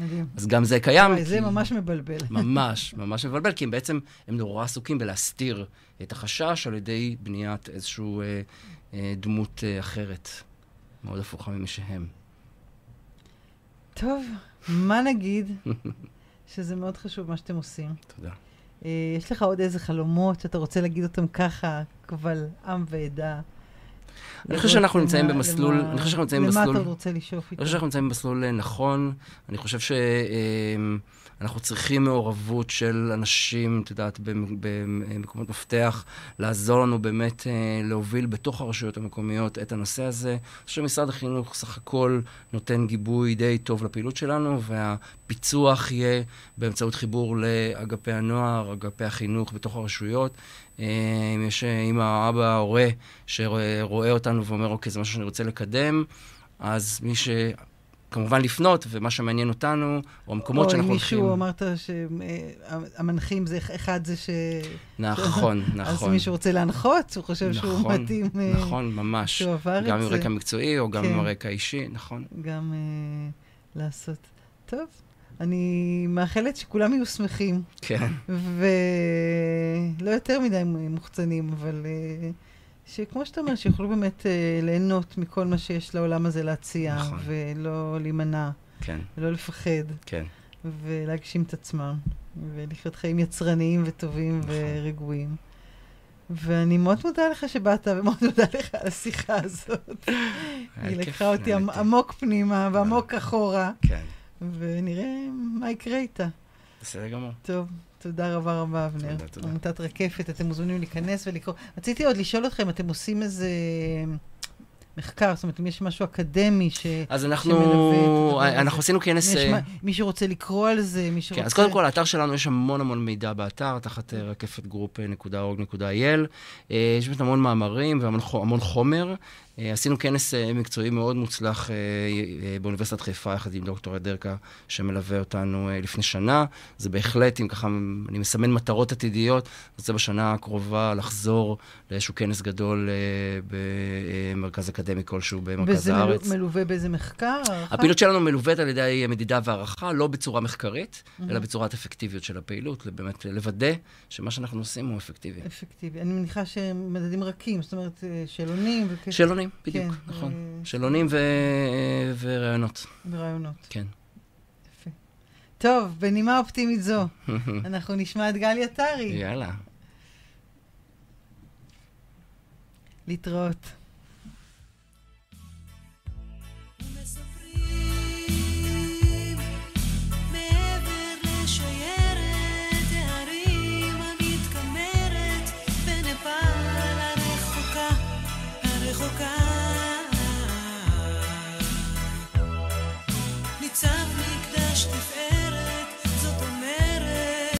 מדהים. אז גם זה קיים. וואי, זה כי- ממש מבלבל. ממש, ממש מבלבל, כי הם בעצם, הם נורא עסוקים בלהסתיר את החשש על ידי בניית איזושהי אה, אה, דמות אה, אחרת, מאוד הפוכה ממי שהם. טוב, מה נגיד? שזה מאוד חשוב מה שאתם עושים. תודה. אה, יש לך עוד איזה חלומות שאתה רוצה להגיד אותם ככה, קבל עם ועדה, אני חושב שאנחנו נמצאים במסלול, אני חושב שאנחנו נמצאים למה במסלול, אתה רוצה לשאוף אני איתו? חושב שאנחנו נמצאים במסלול אה, נכון. אני חושב שאנחנו צריכים מעורבות של אנשים, את יודעת, במ- במקומות מפתח, לעזור לנו באמת אה, להוביל בתוך הרשויות המקומיות את הנושא הזה. אני חושב שמשרד החינוך סך הכל נותן גיבוי די טוב לפעילות שלנו, והפיצוח יהיה באמצעות חיבור לאגפי הנוער, אגפי החינוך בתוך הרשויות. אה, אם יש, אם האבא, ההורה, שרואה אותנו ואומר, אוקיי, זה משהו שאני רוצה לקדם, אז מי ש... כמובן לפנות, ומה שמעניין אותנו, או המקומות או שאנחנו אם הולכים... מישהו אמרת שהמנחים זה, אחד זה ש... נכון, *laughs* אז נכון. מישהו רוצה להנחות, הוא חושב שהוא נכון, מתאים... אה, נכון, ממש. שהוא עבר את גם עם זה. רקע מקצועי, או גם כן. עם רקע אישי, נכון. גם אה, לעשות. טוב, אני מאחלת שכולם יהיו שמחים, כן, ולא יותר מדי מוחצנים, אבל אה, שכמו שאתה אומר, שיוכלו באמת אה, ליהנות מכל מה שיש לעולם הזה להציע, נכון. ולא להימנע, כן, ולא לפחד, כן. ולהגשים את עצמם, ולחיות חיים יצרניים וטובים נכון. ורגועים. ואני מאוד מודה לך שבאת, ומאוד *laughs* מודה לך על השיחה הזאת. היא לקחה אותי. עמוק פנימה ועמוק אחורה, כן, ונראה מה יקרה איתה. בסדר גמור. טוב, תודה רבה רבה, אבנר. תודה, תודה. עמותת רקפת, אתם מוזמנים להיכנס ולקרוא. רציתי עוד לשאול אתכם, אתם עושים איזה מחקר, זאת אומרת, אם יש משהו אקדמי ש... אז שמלווה אנחנו, הדבר הזה. אנחנו עשינו כנס... יש אה, מי שרוצה לקרוא על זה, מי שרוצה... כן, אז קודם כל, האתר שלנו, יש המון המון מידע באתר, תחת אה, רקפתגרופ.org.il. אה, יש באמת המון מאמרים והמון חו- המון חומר. אה, עשינו כנס אה, מקצועי מאוד מוצלח אה, באוניברסיטת חיפה, יחד עם דוקטור אדרקה, שמלווה אותנו לפני שנה. זה בהחלט, אם ככה אני מסמן מטרות עתידיות, רוצה בשנה הקרובה לחזור לאיזשהו כנס גדול במרכז אקדמי כלשהו במרכז וזה הארץ. מלו- מלווה באיזה מחקר? הערכה? הפעילות שלנו מלווית על ידי מדידה והערכה, לא בצורה מחקרית, אלא בצורת אפקטיביות של הפעילות, באמת לוודא שמה שאנחנו עושים הוא אפקטיבי. אפקטיבי. אני מניחה שהם מדדים רכים, זאת אומרת, שאלונים וכסף. שאלונים, בדיוק, כן, נכון. אה, שאלונים ו- וראיונות, ורעיונות. כן. יפה. טוב, בנימה אופטימית זו, *laughs* אנחנו נשמע את גלי עטרי. יאללה. להתראות.